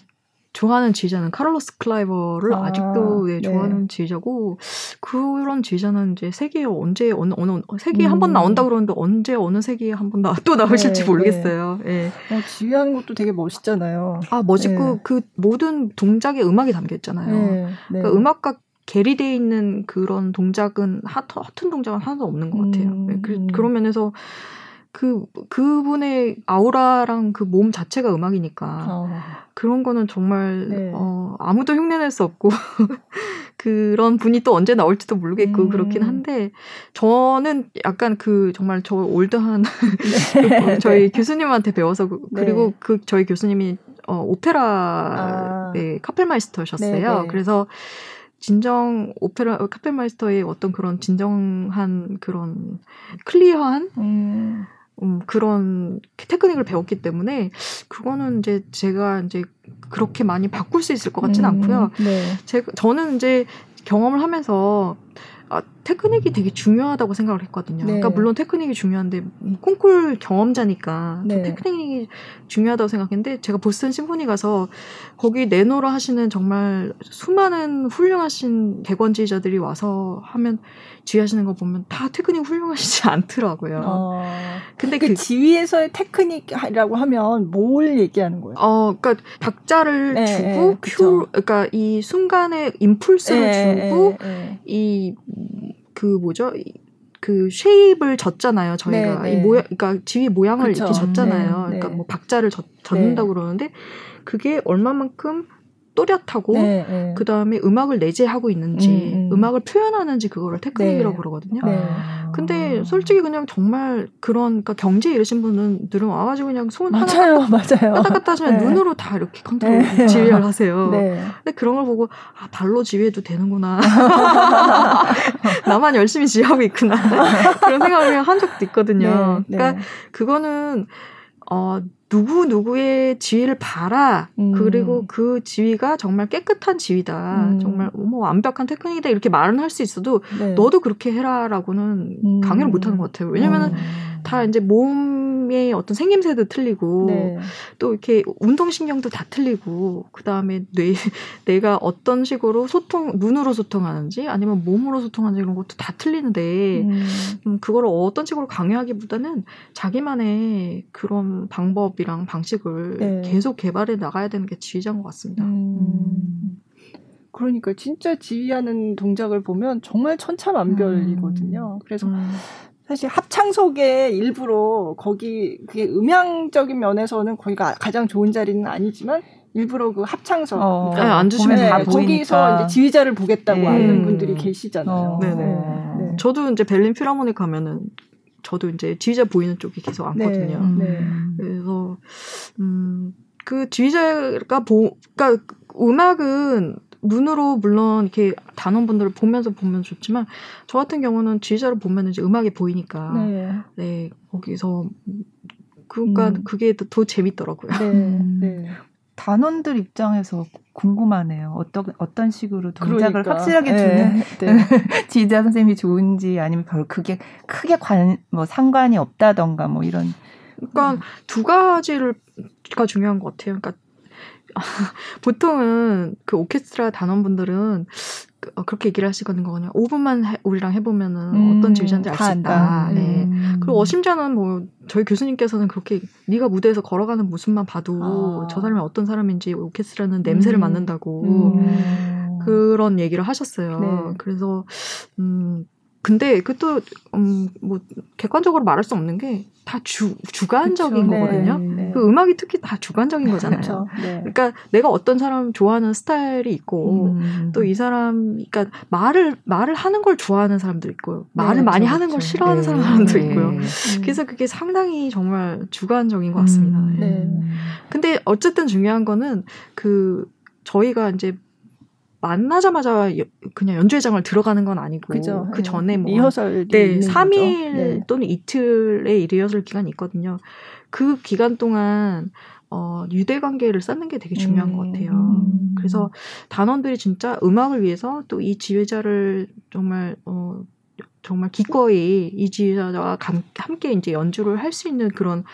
[SPEAKER 3] 좋아하는 지휘자는 카를로스 클라이버를 아, 직도 네, 좋아하는 지휘자고 그런 지휘자는 이제 세계에 언제 어느 어느 세계에 음. 한번 나온다 그러는데 언제 어느 세계에 한 번 또 나오실지 네, 모르겠어요. 네. 네.
[SPEAKER 2] 어, 지휘하는 것도 되게 멋있잖아요.
[SPEAKER 3] 아 멋있고 그 모든 동작에 음악이 담겨 있잖아요. 그러니까 음악과 계리돼 있는 그런 동작은 허튼 동작은 하나도 없는 것 같아요. 음. 네, 그, 그런 면에서 그 그분의 아우라랑 그 몸 자체가 음악이니까 어. 그런 거는 정말 네. 어, 아무도 흉내낼 수 없고 그런 분이 또 언제 나올지도 모르겠고 음. 그렇긴 한데 저는 약간 그 정말 저 old한 네. 저희 교수님한테 배워서 그, 네. 그리고 그 저희 교수님이 어, 오페라 아. 네, Kapellmeister셨어요. 네, 네. 그래서 진정 오페라 Kapellmeister의 어떤 그런 진정한 그런 clear한 음. 음, 그런 테크닉을 배웠기 때문에 그거는 이제 제가 이제 그렇게 많이 바꿀 수 있을 것 같지는 음, 않고요. 네. 제가 저는 이제 경험을 하면서 아, 테크닉이 되게 중요하다고 생각을 했거든요. 네. 그러니까 물론 테크닉이 중요한데 콩쿨 경험자니까 네. 테크닉이 중요하다고 생각했는데 제가 보스턴 심포니 가서 거기 내노라 하시는 정말 수많은 훌륭하신 객원지휘자들이 와서 하면 지휘하시는 거 보면 다 테크닉 훌륭하시지 않더라고요. 어,
[SPEAKER 2] 근데 그, 그 지휘에서의 테크닉이라고 하면 뭘 얘기하는 거예요?
[SPEAKER 3] 어, 그러니까 박자를 네, 주고 네, 큐, 그러니까 이 순간에 impulse를 네, 주고 네, 이 그 뭐죠? 그 shape을 젓잖아요. 저희가 네, 이 모양, 그러니까 지휘 모양을 그쵸. 이렇게 젓잖아요. 그러니까 뭐 박자를 젓, 젓는다고 그러는데 그게 얼마만큼 또렷하고 네, 네. 그 다음에 음악을 내재하고 있는지 음, 음. 악을 표현하는지 그거를 테크닉이라고 네. 그러거든요. 네. 근데 솔직히 그냥 정말 그런 그러니까 경지에 이르신 분들은 와가지고 그냥 손
[SPEAKER 2] 맞아요, 하나 맞아요.
[SPEAKER 3] 까딱 까딱 하시면 네. 눈으로 다 이렇게 컨트롤 네. 지휘를 하세요. 네. 근데 그런 걸 보고 아 발로 지휘해도 되는구나. 나만 열심히 지휘하고 있구나. 그런 생각을 한 적도 있거든요. 네, 그러니까 그거는 어 누구 누구의 지위를 봐라. 음. 그리고 그 지위가 정말 깨끗한 지위다. 음. 정말 뭐 완벽한 테크닉이다 이렇게 말은 할 수 있어도 네. 너도 그렇게 해라라고는 음. 강요를 못 하는 것 같아요. 왜냐면은 음. 다 이제 몸의 어떤 생김새도 틀리고 네. 또 이렇게 운동신경도 다 틀리고 그 다음에 뇌 내가 어떤 식으로 소통 눈으로 소통하는지 아니면 몸으로 소통하는지 이런 것도 다 틀리는데 음. 음, 그거를 어떤 식으로 강요하기보다는 자기만의 그런 방법이랑 방식을 네. 계속 개발해 나가야 되는 게 지휘자인 것 같습니다. 음.
[SPEAKER 2] 음. 그러니까 진짜 지휘하는 동작을 보면 정말 천차만별이거든요. 음. 그래서 음. 사실 합창석에 일부러 거기 그게 음향적인 면에서는 거기가 가장 좋은 자리는 아니지만 일부러 그 합창석 어,
[SPEAKER 3] 그러니까 네, 앉으시면 네, 다
[SPEAKER 2] 거기서 이제 지휘자를 보겠다고 네. 하는 분들이 계시잖아요. 어, 네네.
[SPEAKER 3] 네. 저도 이제 벨린 필하모닉 가면은 저도 이제 지휘자 보이는 쪽에 계속 앉거든요. 네. 네. 그래서 음 그 지휘자가 보 그러니까 음악은 눈으로 물론 이렇게 단원분들을 보면서 보면 좋지만 저 같은 경우는 지휘자를 보면 이제 음악이 보이니까 네, 네 거기서 그러니까 음. 그게 더, 더 재밌더라고요. 네, 음.
[SPEAKER 1] 네. 단원들 입장에서 궁금하네요. 어떤 어떤 식으로 동작을 그러니까. 확실하게 주는 네, 네. 지휘자 선생님이 좋은지 아니면 별 그게 크게 관 뭐 상관이 없다던가 뭐 이런.
[SPEAKER 3] 그러니까 음. 두 가지를가 중요한 것 같아요. 그러니까 보통은 그 오케스트라 단원분들은 그, 어, 그렇게 얘기를 하시거든요. 그냥 5분만 해, 우리랑 해보면은 음, 어떤 지휘자인지 알 수 있다. 네. 음. 그리고 심지어는 뭐 저희 교수님께서는 그렇게 네가 무대에서 걸어가는 모습만 봐도 아. 저 사람이 어떤 사람인지 오케스트라는 냄새를 음. 맡는다고 음. 그런 얘기를 하셨어요. 네. 그래서 음 근데 그것도 음, 뭐 객관적으로 말할 수 없는 게 다 주 주관적인 그쵸, 네, 거거든요. 네, 네. 그 음악이 특히 다 주관적인 거잖아요. 그쵸, 네. 그러니까 내가 어떤 사람 좋아하는 스타일이 있고 음. 또이 사람 그러니까 말을 말을 하는 걸 좋아하는 사람도 있고 말을 네, 많이 하는 걸 싫어하는 네. 사람도 있고요. 음. 그래서 그게 상당히 정말 주관적인 것 같습니다. 음. 근데 어쨌든 중요한 거는 그 저희가 이제 만나자마자 그냥 연주회장을 들어가는 건 아니고 그죠. 그 네. 전에 뭐
[SPEAKER 2] 리허설
[SPEAKER 3] 네, 3일 네. 또는 이틀의 리허설 기간이 있거든요. 그 기간 동안 어, 유대 관계를 쌓는 게 되게 중요한 음. 것 같아요. 음. 그래서 단원들이 진짜 음악을 위해서 또 이 지휘자를 정말 어, 정말 기꺼이 이 지휘자와 함께 이제 연주를 할 수 있는 그런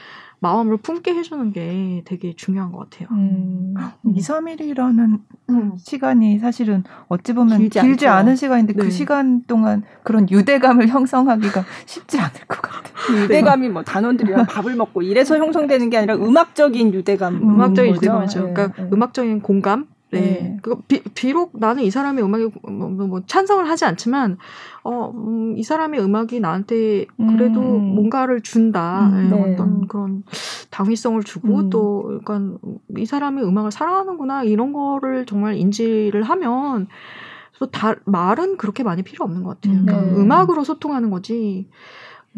[SPEAKER 3] 마음을 품게 해주는 게 되게 중요한 것 같아요. 음,
[SPEAKER 1] 2, 3일이라는 음. 시간이 사실은 어찌 보면 길지, 길지 않은 시간인데 그 네. 그 시간 동안 그런 유대감을 형성하기가 쉽지 않을 것 같아요.
[SPEAKER 2] 유대감이 뭐 단원들이랑 밥을 먹고 이래서 형성되는 게 아니라 음악적인 유대감.
[SPEAKER 3] 음악적인 유대감이죠. 네, 그러니까 네. 음악적인 공감, 네. 네. 그 비, 비록 나는 이 사람의 음악에 뭐, 뭐, 뭐 찬성을 하지 않지만 어, 음, 이 사람의 음악이 나한테 그래도 음. 뭔가를 준다. 음, 네. 어떤 그런 당위성을 주고 음. 또 약간 이 사람의 음악을 사랑하는구나 이런 거를 정말 인지를 하면 또 다, 말은 그렇게 많이 필요 없는 것 같아요. 그러니까 네. 음악으로 소통하는 거지.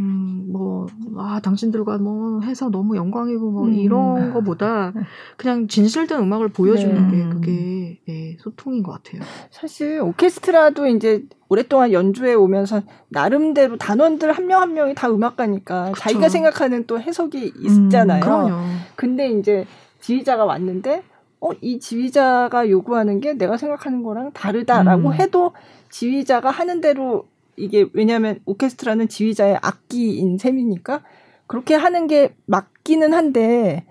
[SPEAKER 3] 음, 뭐, 아, 당신들과 뭐 해서 너무 영광이고 뭐 음. 이런 거보다 그냥 진실된 음악을 보여주는 네. 게 그게, 예, 소통인 것 같아요.
[SPEAKER 2] 사실 오케스트라도 이제 오랫동안 연주해 오면서 나름대로 단원들 한 명한 한 명이 다 음악가니까 그쵸. 자기가 생각하는 또 해석이 있잖아요. 음, 그럼요. 근데 이제 지휘자가 왔는데 어, 이 지휘자가 요구하는 게 내가 생각하는 거랑 다르다라고 음. 해도 지휘자가 하는 대로 이게 왜냐하면 오케스트라는 지휘자의 악기인 셈이니까 그렇게 하는 게 맞기는 한데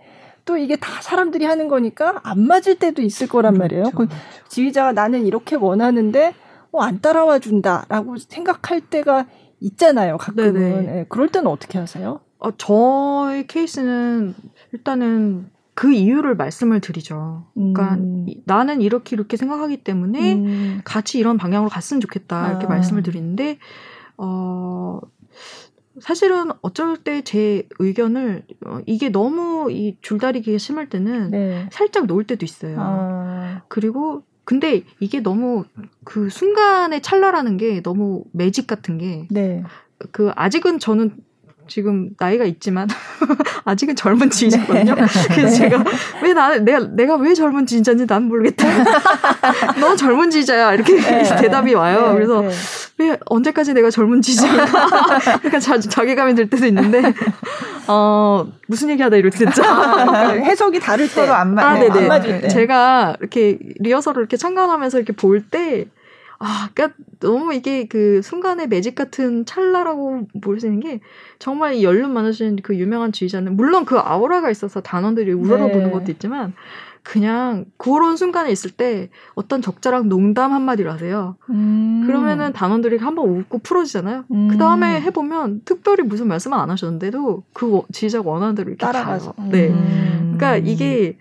[SPEAKER 2] 또 이게 다 사람들이 하는 거니까 안 맞을 때도 있을 거란 그렇죠, 말이에요. 그렇죠, 그렇죠. 지휘자가 나는 이렇게 원하는데 어, 안 따라와 준다라고 생각할 때가 있잖아요. 가끔은. 네, 그럴 때는 어떻게 하세요?
[SPEAKER 3] 어, 저의 케이스는 일단은 그 이유를 말씀을 드리죠. 그러니까 음. 나는 이렇게 이렇게 생각하기 때문에 음. 같이 이런 방향으로 갔으면 좋겠다 이렇게 아. 말씀을 드리는데 어 사실은 어쩔 때 제 의견을 어, 이게 너무 이 줄다리기가 심할 때는 네. 살짝 놓을 때도 있어요. 아. 그리고 근데 이게 너무 그 순간의 찰나라는 게 너무 매직 같은 게 네. 그 아직은 저는 지금 나이가 있지만 아직은 젊은 지인이거든요. 네. 그래서 제가 왜 나는 내가 내가 왜 젊은 지인자인지 난 모르겠다. 너 젊은 지자야 이렇게 네. 대답이 와요. 네. 그래서 네. 왜 언제까지 내가 젊은 지자인가? 약간 자, 자괴감이 들 때도 있는데 어 무슨 얘기하다 이렇게 됐죠. 아,
[SPEAKER 2] 그러니까 해석이 다를 때 서로 안, 마, 아,
[SPEAKER 3] 네네. 안 맞을 때 제가 이렇게 리허설을 이렇게 참관하면서 이렇게 볼 때 아, 그니까 너무 이게 그 순간의 매직 같은 찰나라고 볼 수 있는 게 정말 이 연륜 많으신 그 유명한 지휘자는 물론 그 아우라가 있어서 단원들이 우러러보는 네. 것도 있지만 그냥 그런 순간에 있을 때 어떤 적절한 농담 한마디를 하세요. 음. 그러면은 단원들이 한번 웃고 풀어지잖아요. 음. 그 다음에 해보면 특별히 무슨 말씀은 안 하셨는데도 그 지휘자가 원하는 대로 이렇게 따라가서. 가요. 네. 음. 그러니까 이게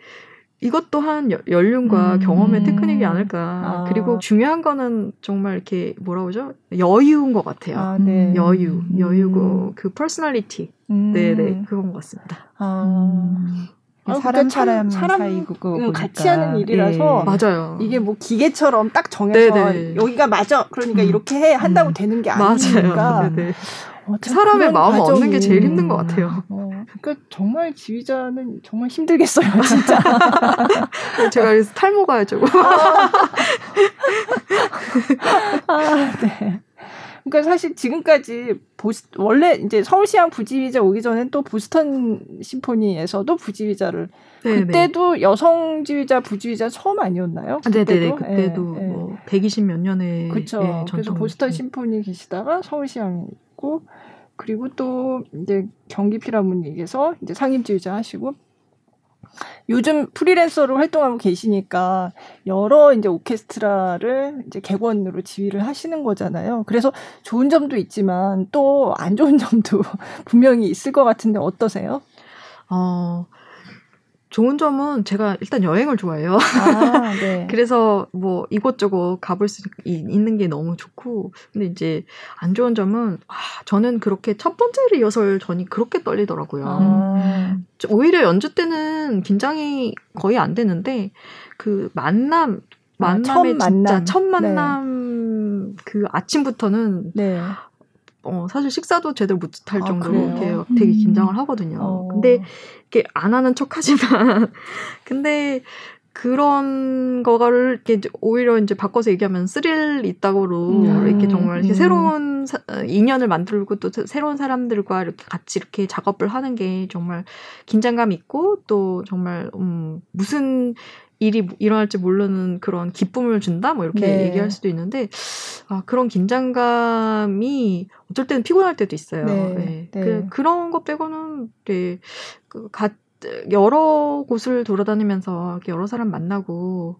[SPEAKER 3] 이것 또한 연륜과 음. 경험의 테크닉이 아닐까. 아. 그리고 중요한 거는 정말 이렇게 뭐라 그러죠? 여유인 것 같아요. 아, 네. 여유, 음. 여유고 그 personality. 음. 네, 네, 그건 것 같습니다. 아.
[SPEAKER 1] 음. 아, 사람 사람 사람 사이 그거
[SPEAKER 2] 같이 하는 일이라서
[SPEAKER 3] 네. 맞아요.
[SPEAKER 2] 이게 뭐 기계처럼 딱 정해서 네네. 여기가 맞아. 그러니까 음. 이렇게 해 한다고 음. 되는 게 아니니까. 맞아요.
[SPEAKER 3] 어, 사람의 마음을 과정이... 얻는 게 제일 힘든 것 같아요.
[SPEAKER 2] 어, 그러니까 정말 지휘자는 정말 힘들겠어요, 진짜.
[SPEAKER 3] 제가 그래서 탈모 가야죠.
[SPEAKER 2] 아, 아, 네. 그러니까 사실 지금까지 보스, 원래 이제 서울시향 부지휘자 오기 전엔 또 보스턴 심포니에서도 부지휘자를 네네. 그때도 여성 지휘자 부지휘자 처음 아니었나요?
[SPEAKER 3] 아, 네네 그때도 예, 뭐 예. 120 몇 년의
[SPEAKER 2] 그렇죠. 예, 그래서 보스턴 심포니 계시다가 서울시향 있고 그리고 또 이제 경기 피라문닉에서 이제 상임지휘자 하시고 요즘 프리랜서로 활동하고 계시니까 여러 이제 오케스트라를 이제 객원으로 지휘를 하시는 거잖아요. 그래서 좋은 점도 있지만 또 안 좋은 점도 분명히 있을 것 같은데 어떠세요? 어,
[SPEAKER 3] 좋은 점은 제가 일단 여행을 좋아해요. 아, 네. 그래서 뭐 이곳저곳 가볼 수 있는 게 너무 좋고, 근데 이제 안 좋은 점은 아, 저는 그렇게 첫 번째 리허설 전이 그렇게 떨리더라고요. 아. 오히려 연주 때는 긴장이 거의 안 되는데 그 만남 아, 만남의 아, 첫 진짜 만남. 첫 만남 네. 그 아침부터는 네. 어, 사실 식사도 제대로 못할 아, 정도로 아, 되게 긴장을 음. 하거든요. 어. 근데 이렇게 안 하는 척 하지만, 근데 그런 거를 이렇게 오히려 이제 바꿔서 얘기하면 스릴 있다고로 음. 이렇게 정말 이렇게 음. 새로운 사, 어, 인연을 만들고 또 새로운 사람들과 이렇게 같이 이렇게 작업을 하는 게 정말 긴장감 있고 또 정말 음 무슨 일이 일어날지 모르는 그런 기쁨을 준다 뭐 이렇게 네. 얘기할 수도 있는데 아 그런 긴장감이 어쩔 때는 피곤할 때도 있어요. 네. 네. 네. 그 그런 것 빼고는 네. 그 가, 여러 곳을 돌아다니면서 여러 사람 만나고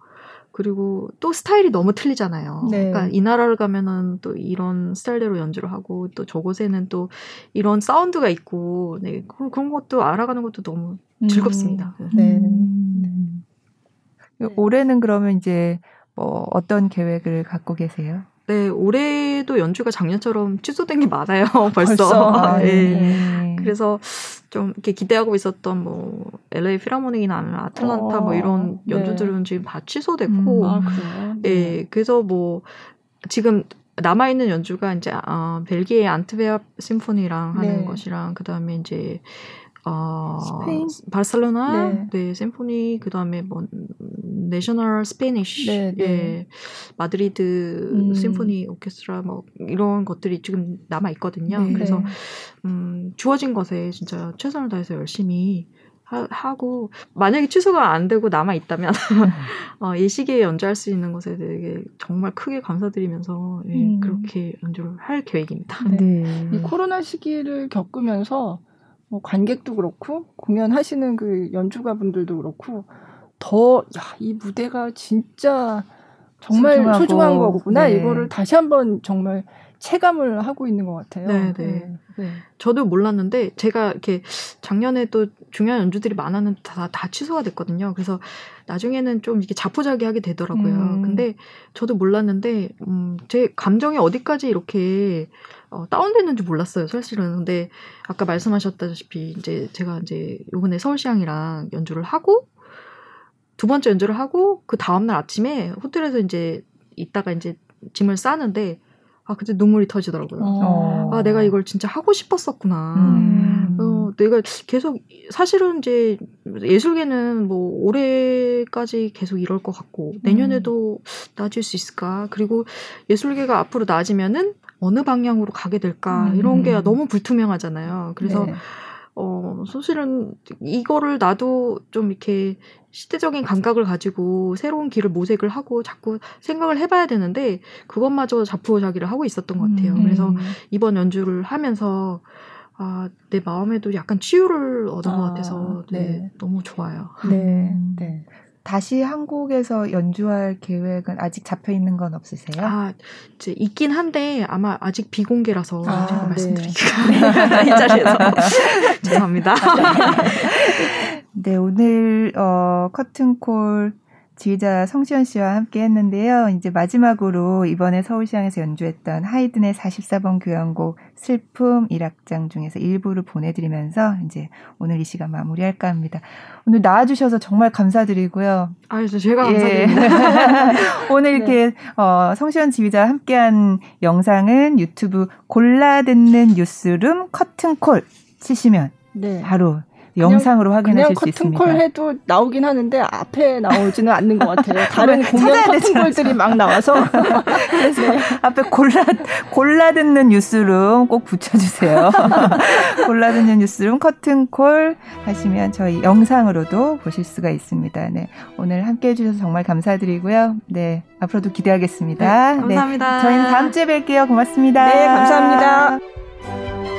[SPEAKER 3] 그리고 또 스타일이 너무 틀리잖아요. 네. 그러니까 이 나라를 가면은 또 이런 스타일대로 연주를 하고 또 저곳에는 또 이런 사운드가 있고 네 그런 것도 알아가는 것도 너무 음. 즐겁습니다. 음. 네. 음.
[SPEAKER 1] 네. 올해는 그러면 이제 뭐 어떤 계획을 갖고 계세요?
[SPEAKER 3] 네, 올해도 연주가 작년처럼 취소된 게 많아요, 벌써. 벌써? 아, 네. 네. 그래서 좀 이렇게 기대하고 있었던 뭐 LA 필하모닉이나 아니면 아틀란타 어, 뭐 이런 네. 연주들은 네. 지금 다 취소됐고, 음, 아, 그래요? 네. 네, 그래서 뭐 지금 남아 있는 연주가 이제 어, 벨기에 안트베아 심포니랑 하는 네. 것이랑 그 다음에 이제 어, 스페인 바르셀로나 네, 네 심포니 그다음에 뭐 National Spanish 네, 네. 예 마드리드 음. 심포니 오케스트라 뭐 이런 것들이 지금 남아 있거든요. 네. 그래서 음 주어진 것에 진짜 최선을 다해서 열심히 하, 고 만약에 취소가 안 되고 남아 있다면 어, 이 시기에 연주할 수 있는 것에 대해 정말 크게 감사드리면서 예, 음. 그렇게 연주를 할 계획입니다.
[SPEAKER 2] 네. 네. 이 코로나 시기를 겪으면서 뭐 관객도 그렇고 공연하시는 그 연주가 분들도 그렇고 더야이 무대가 진짜 정말 소중하고, 소중한 거구나 네. 이거를 다시 한번 정말 체감을 하고 있는 것 같아요.
[SPEAKER 3] 네, 네. 네. 네. 저도 몰랐는데 제가 이렇게 작년에 또 중요한 연주들이 많았는데 다, 다 취소가 됐거든요. 그래서 나중에는 좀 이렇게 자포자기하게 되더라고요. 음. 근데 저도 몰랐는데 음, 제 감정이 어디까지 이렇게 어, 다운됐는지 몰랐어요, 사실은. 근데 아까 말씀하셨다시피 이제 제가 이제 요번에 서울시향이랑 연주를 하고 두 번째 연주를 하고 그 다음 날 아침에 호텔에서 이제 있다가 이제 짐을 싸는데 아 그때 눈물이 터지더라고요. 어. 아 내가 이걸 진짜 하고 싶었었구나. 음. 어, 내가 계속 사실은 이제 예술계는 뭐 올해까지 계속 이럴 것 같고 내년에도 음. 나아질 수 있을까? 그리고 예술계가 앞으로 나아지면은 어느 방향으로 가게 될까? 음. 이런 게 너무 불투명하잖아요. 그래서 네. 어, 사실은 이거를 나도 좀 이렇게 시대적인 감각을 가지고 새로운 길을 모색을 하고 자꾸 생각을 해봐야 되는데 그것마저 자포자기를 하고 있었던 것 같아요. 음. 그래서 이번 연주를 하면서 아, 내 마음에도 약간 치유를 얻은 아, 것 같아서 네, 네. 너무 좋아요.
[SPEAKER 1] 네, 음. 네. 다시 한국에서 연주할 계획은 아직 잡혀 있는 건 없으세요?
[SPEAKER 3] 아, 이제 있긴 한데 아마 아직 비공개라서 아, 제가 네. 말씀드리기가 이 자리에서 죄송합니다.
[SPEAKER 1] 네, 오늘 어 커튼콜 지휘자 성시현 씨와 함께 했는데요. 이제 마지막으로 이번에 서울시향에서 연주했던 하이든의 44번 교향곡 슬픔 1악장 중에서 일부를 보내드리면서 이제 오늘 이 시간 마무리할까 합니다. 오늘 나와주셔서 정말 감사드리고요.
[SPEAKER 3] 아, 제가 예. 감사드립니다.
[SPEAKER 1] 오늘 이렇게 네. 어, 성시현 지휘자와 함께한 영상은 유튜브 골라 듣는 뉴스룸 커튼콜 치시면 네. 바로 영상으로 확인하실 수 있습니다.
[SPEAKER 2] 커튼콜 해도 나오긴 하는데 앞에 나오지는 않는 것 같아요. 다른 공연 커튼콜들이 막 나와서
[SPEAKER 1] 그래서 네. 앞에 골라 골라 듣는 뉴스룸 꼭 붙여주세요. 골라 듣는 뉴스룸 커튼콜 하시면 저희 영상으로도 보실 수가 있습니다. 네 오늘 함께해 주셔서 정말 감사드리고요. 네 앞으로도 기대하겠습니다.
[SPEAKER 3] 네, 감사합니다.
[SPEAKER 1] 네, 저희는 다음 주에 뵐게요. 고맙습니다.
[SPEAKER 2] 네 감사합니다.